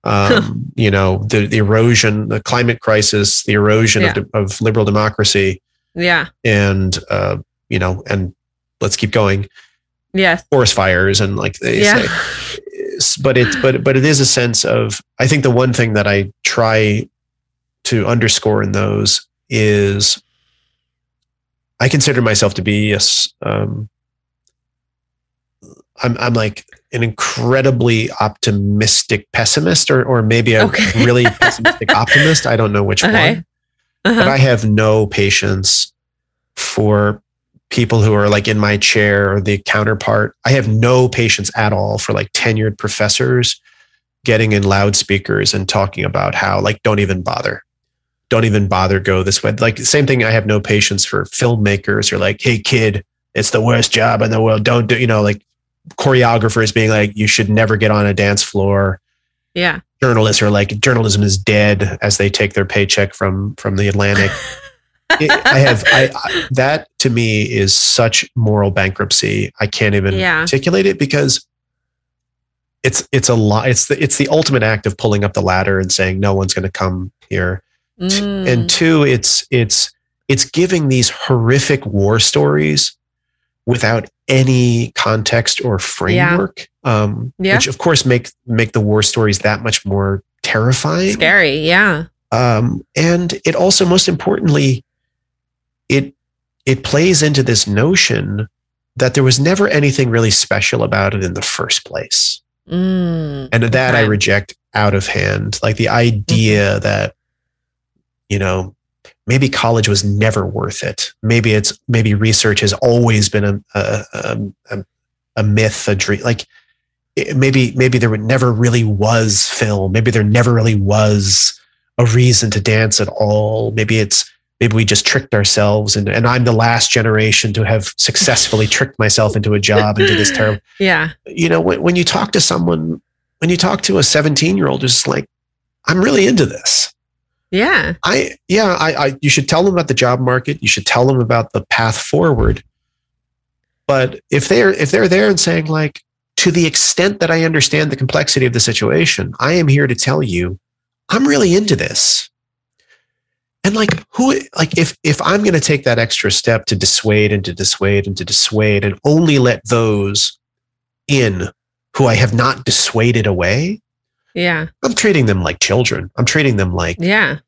um, you know, the, the erosion, the climate crisis, the erosion Yeah. of, of liberal democracy, yeah. and uh, you know, and let's keep going, Yes. forest fires, and like they Yeah. say. But it's but but it is a sense of I think the one thing that I try to underscore in those is I consider myself to be a um, I'm I'm like an incredibly optimistic pessimist or or maybe a Okay. really pessimistic optimist. I don't know which Okay. one. But Uh-huh. I have no patience for people who are like in my chair or the counterpart. I have no patience at all for like tenured professors getting in loudspeakers and talking about how like don't even bother. Don't even bother go this way. Like same thing I have no patience for filmmakers or like, hey kid, it's the worst job in the world. Don't do you know, like choreographers being like, you should never get on a dance floor yeah. journalists are like journalism is dead as they take their paycheck from from the Atlantic. It- I have I, I that to me is such moral bankruptcy. I can't even Yeah. articulate it because it's it's a lot. It's the it's the ultimate act of pulling up the ladder and saying no one's going to come here. Mm. And two, it's it's it's giving these horrific war stories without any context or framework, um, Yeah. which of course make make the war stories that much more terrifying. scary. Yeah. Um, and it also, most importantly, it it plays into this notion that there was never anything really special about it in the first place, Mm. and that I reject out of hand. Like the idea that you know maybe college was never worth it. Maybe it's maybe research has always been a a, a, a, a myth, a dream. Like it- maybe maybe there never really was film. Maybe there never really was a reason to dance at all. Maybe it's maybe we just tricked ourselves and, and I'm the last generation to have successfully tricked myself into a job into this term Yeah. you know, when, when you talk to someone, when you talk to a 17 year old who's like, I'm really into this. Yeah. I, yeah, I, I, you should tell them about the job market. You should tell them about the path forward. But if they're, if they're there and saying like, to the extent that I understand the complexity of the situation, I am here to tell you, I'm really into this. And like who like if if I'm going to take that extra step to dissuade and to dissuade and to dissuade and only let those in who I have not dissuaded away, Yeah. I'm treating them like children. I'm treating them like Yeah.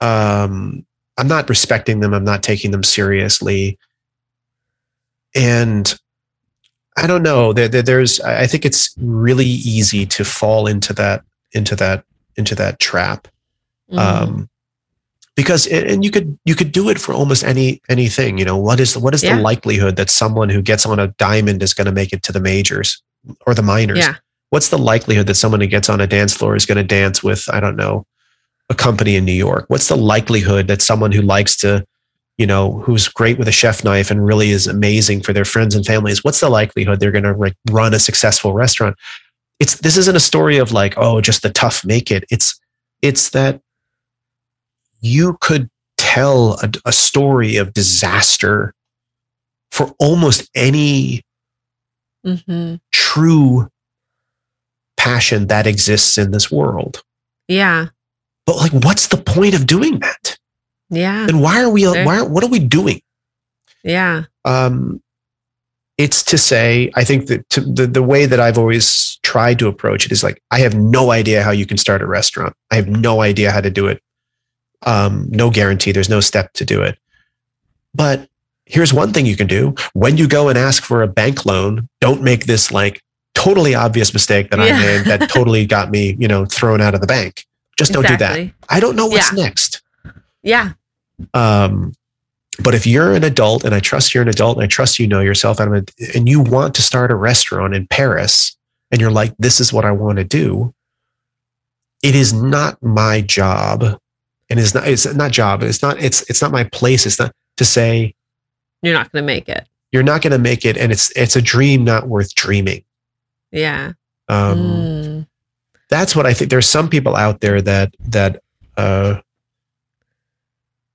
um, I'm not respecting them. I'm not taking them seriously. And I don't know. There, there, there's. I think it's really easy to fall into that into that into that trap. Mhm. Um, because and you could you could do it for almost any anything. You know what is what is Yeah. the likelihood that someone who gets on a diamond is going to make it to the majors or the minors? yeah. What's the likelihood that someone who gets on a dance floor is going to dance with i don't know a company in new york? What's the likelihood that someone who likes to you know who's great with a chef knife and really is amazing for their friends and families what's the likelihood they're going to like run a successful restaurant? It's this isn't a story of like oh just the tough make it. It's it's that you could tell a, a story of disaster for almost any hmm true passion that exists in this world. Yeah. But like, what's the point of doing that? Yeah. And why are we? There- Why? What are we doing? Yeah. Um, it's to say, I think that to, the the way that I've always tried to approach it is like, I have no idea how you can start a restaurant. I have no idea how to do it. Um, no guarantee. There's no step to do it. But here's one thing you can do: when you go and ask for a bank loan, don't make this like totally obvious mistake that I made that totally got me, you know, thrown out of the bank. Just don't do that. I don't know what's Yeah. next. Yeah. Um, but if you're an adult, and I trust you're an adult, and I trust you know yourself, and, a- and you want to start a restaurant in Paris, and you're like, this is what I want to do, it is not my job, and it's not it's not job. It's not it's it's not my place. It's not to say You're not going to make it. you're not going to make it, and it's it's a dream not worth dreaming. Yeah. Um, Mm. that's what I think. There's some people out there that that uh,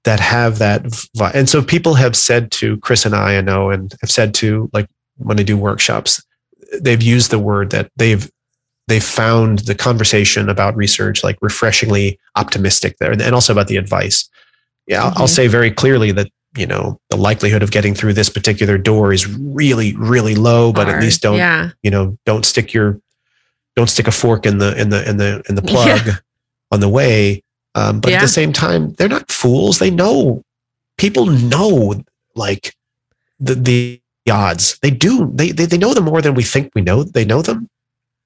that have that, vi- and so people have said to Chris and I, I know, and have said to like when I do workshops, they've used the word that they've they've found the conversation about research like refreshingly optimistic there, and also about the advice. Yeah, I'll, I'll Mhm. say very clearly that you know the likelihood of getting through this particular door is really really low, but at least don't Yeah. you know don't stick your don't stick a fork in the in the in the in the plug on the way. Um, but at the same time they're not fools. They know people know like the the odds. They do they, they they know them more than we think we know they know them.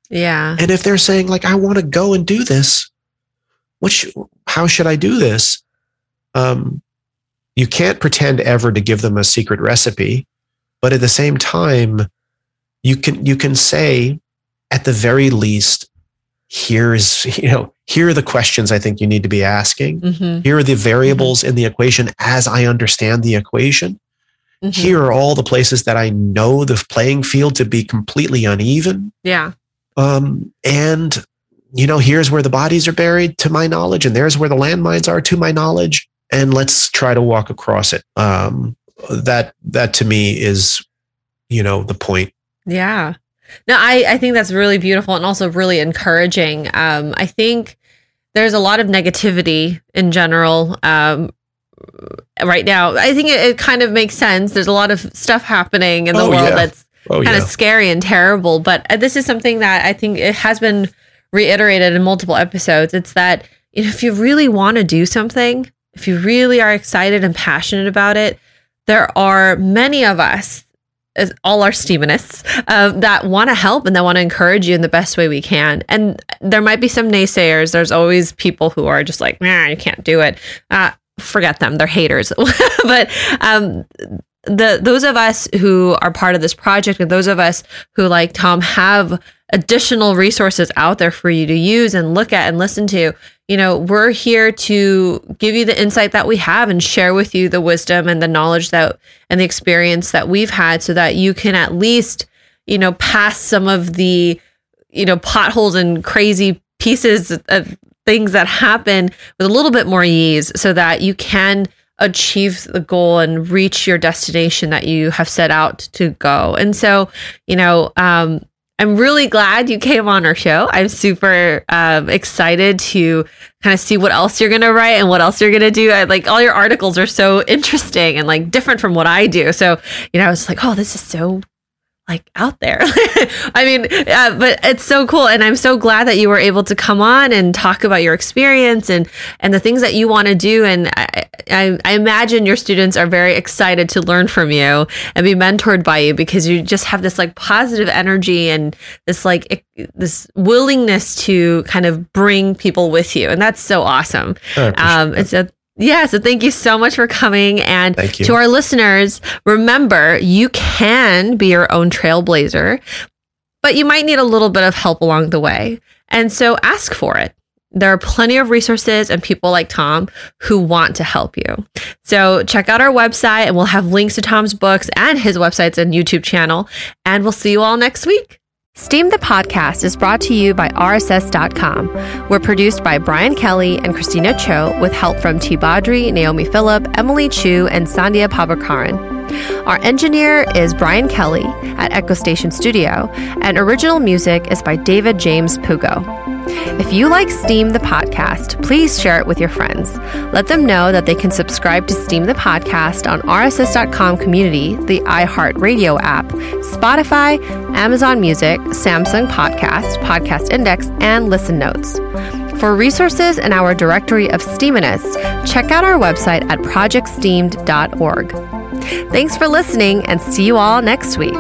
Yeah. and if they're saying like i want to go and do this what sh- how should i do this? Um you can't pretend ever to give them a secret recipe but at the same time you can you can say at the very least here's you know here are the questions i think you need to be asking. Hmm here are the variables in the equation as i understand the equation. Mm-hmm. here are all the places that i know the playing field to be completely uneven. Yeah. um, and you know here's where the bodies are buried to my knowledge and there's where the landmines are to my knowledge and let's try to walk across it um, that that to me is you know the point Yeah. No, I, I think that's really beautiful and also really encouraging. Um, I think there's a lot of negativity in general um, right now. I think it, it kind of makes sense. There's a lot of stuff happening in the Oh, world yeah. that's oh kind yeah of scary and terrible. But uh, this is something that I think it has been reiterated in multiple episodes. It's that if you really want to do something, if you really are excited and passionate about it, there are many of us, all our steaminists, uh, that want to help and that want to encourage you in the best way we can. And there might be some naysayers. There's always people who are just like, nah, you can't do it. Uh, forget them. They're haters. but um, the those of us who are part of this project and those of us who like Tom have additional resources out there for you to use and look at and listen to. You know, we're here to give you the insight that we have and share with you the wisdom and the knowledge that and the experience that we've had so that you can at least, you know, pass some of the, you know, potholes and crazy pieces of things that happen with a little bit more ease so that you can achieve the goal and reach your destination that you have set out to go. And so, you know, um, I'm really glad you came on our show. I'm super um, excited to kind of see what else you're going to write and what else you're going to do. I, like all your articles are so interesting and like different from what I do. So, you know, I was like, oh, this is so like out there. I mean, uh, but it's so cool, and I'm so glad that you were able to come on and talk about your experience and and the things that you want to do. And I, I, I, imagine your students are very excited to learn from you and be mentored by you because you just have this like positive energy and this like this willingness to kind of bring people with you, and that's so awesome. Um, it's a yeah, so thank you so much for coming. And to our listeners, remember you can be your own trailblazer, but you might need a little bit of help along the way. And so ask for it. There are plenty of resources and people like Tom who want to help you. So check out our website and we'll have links to Tom's books and his websites and YouTube channel. And we'll see you all next week. Steam the Podcast is brought to you by RSS.com. We're produced by Brian Kelly and Christina Cho with help from T. Badri, Naomi Phillip, Emily Chu, and Sandhya Pabakaran. Our engineer is Brian Kelly at Echo Station Studio, and original music is by David James Pugo. If you like Steam the Podcast, please share it with your friends. Let them know that they can subscribe to Steam the Podcast on RSS.com community, the iHeartRadio app, Spotify, Amazon Music, Samsung Podcast, Podcast Index, and Listen Notes. For resources and our directory of Steaminists, check out our website at projectsteamed.org. Thanks for listening and see you all next week.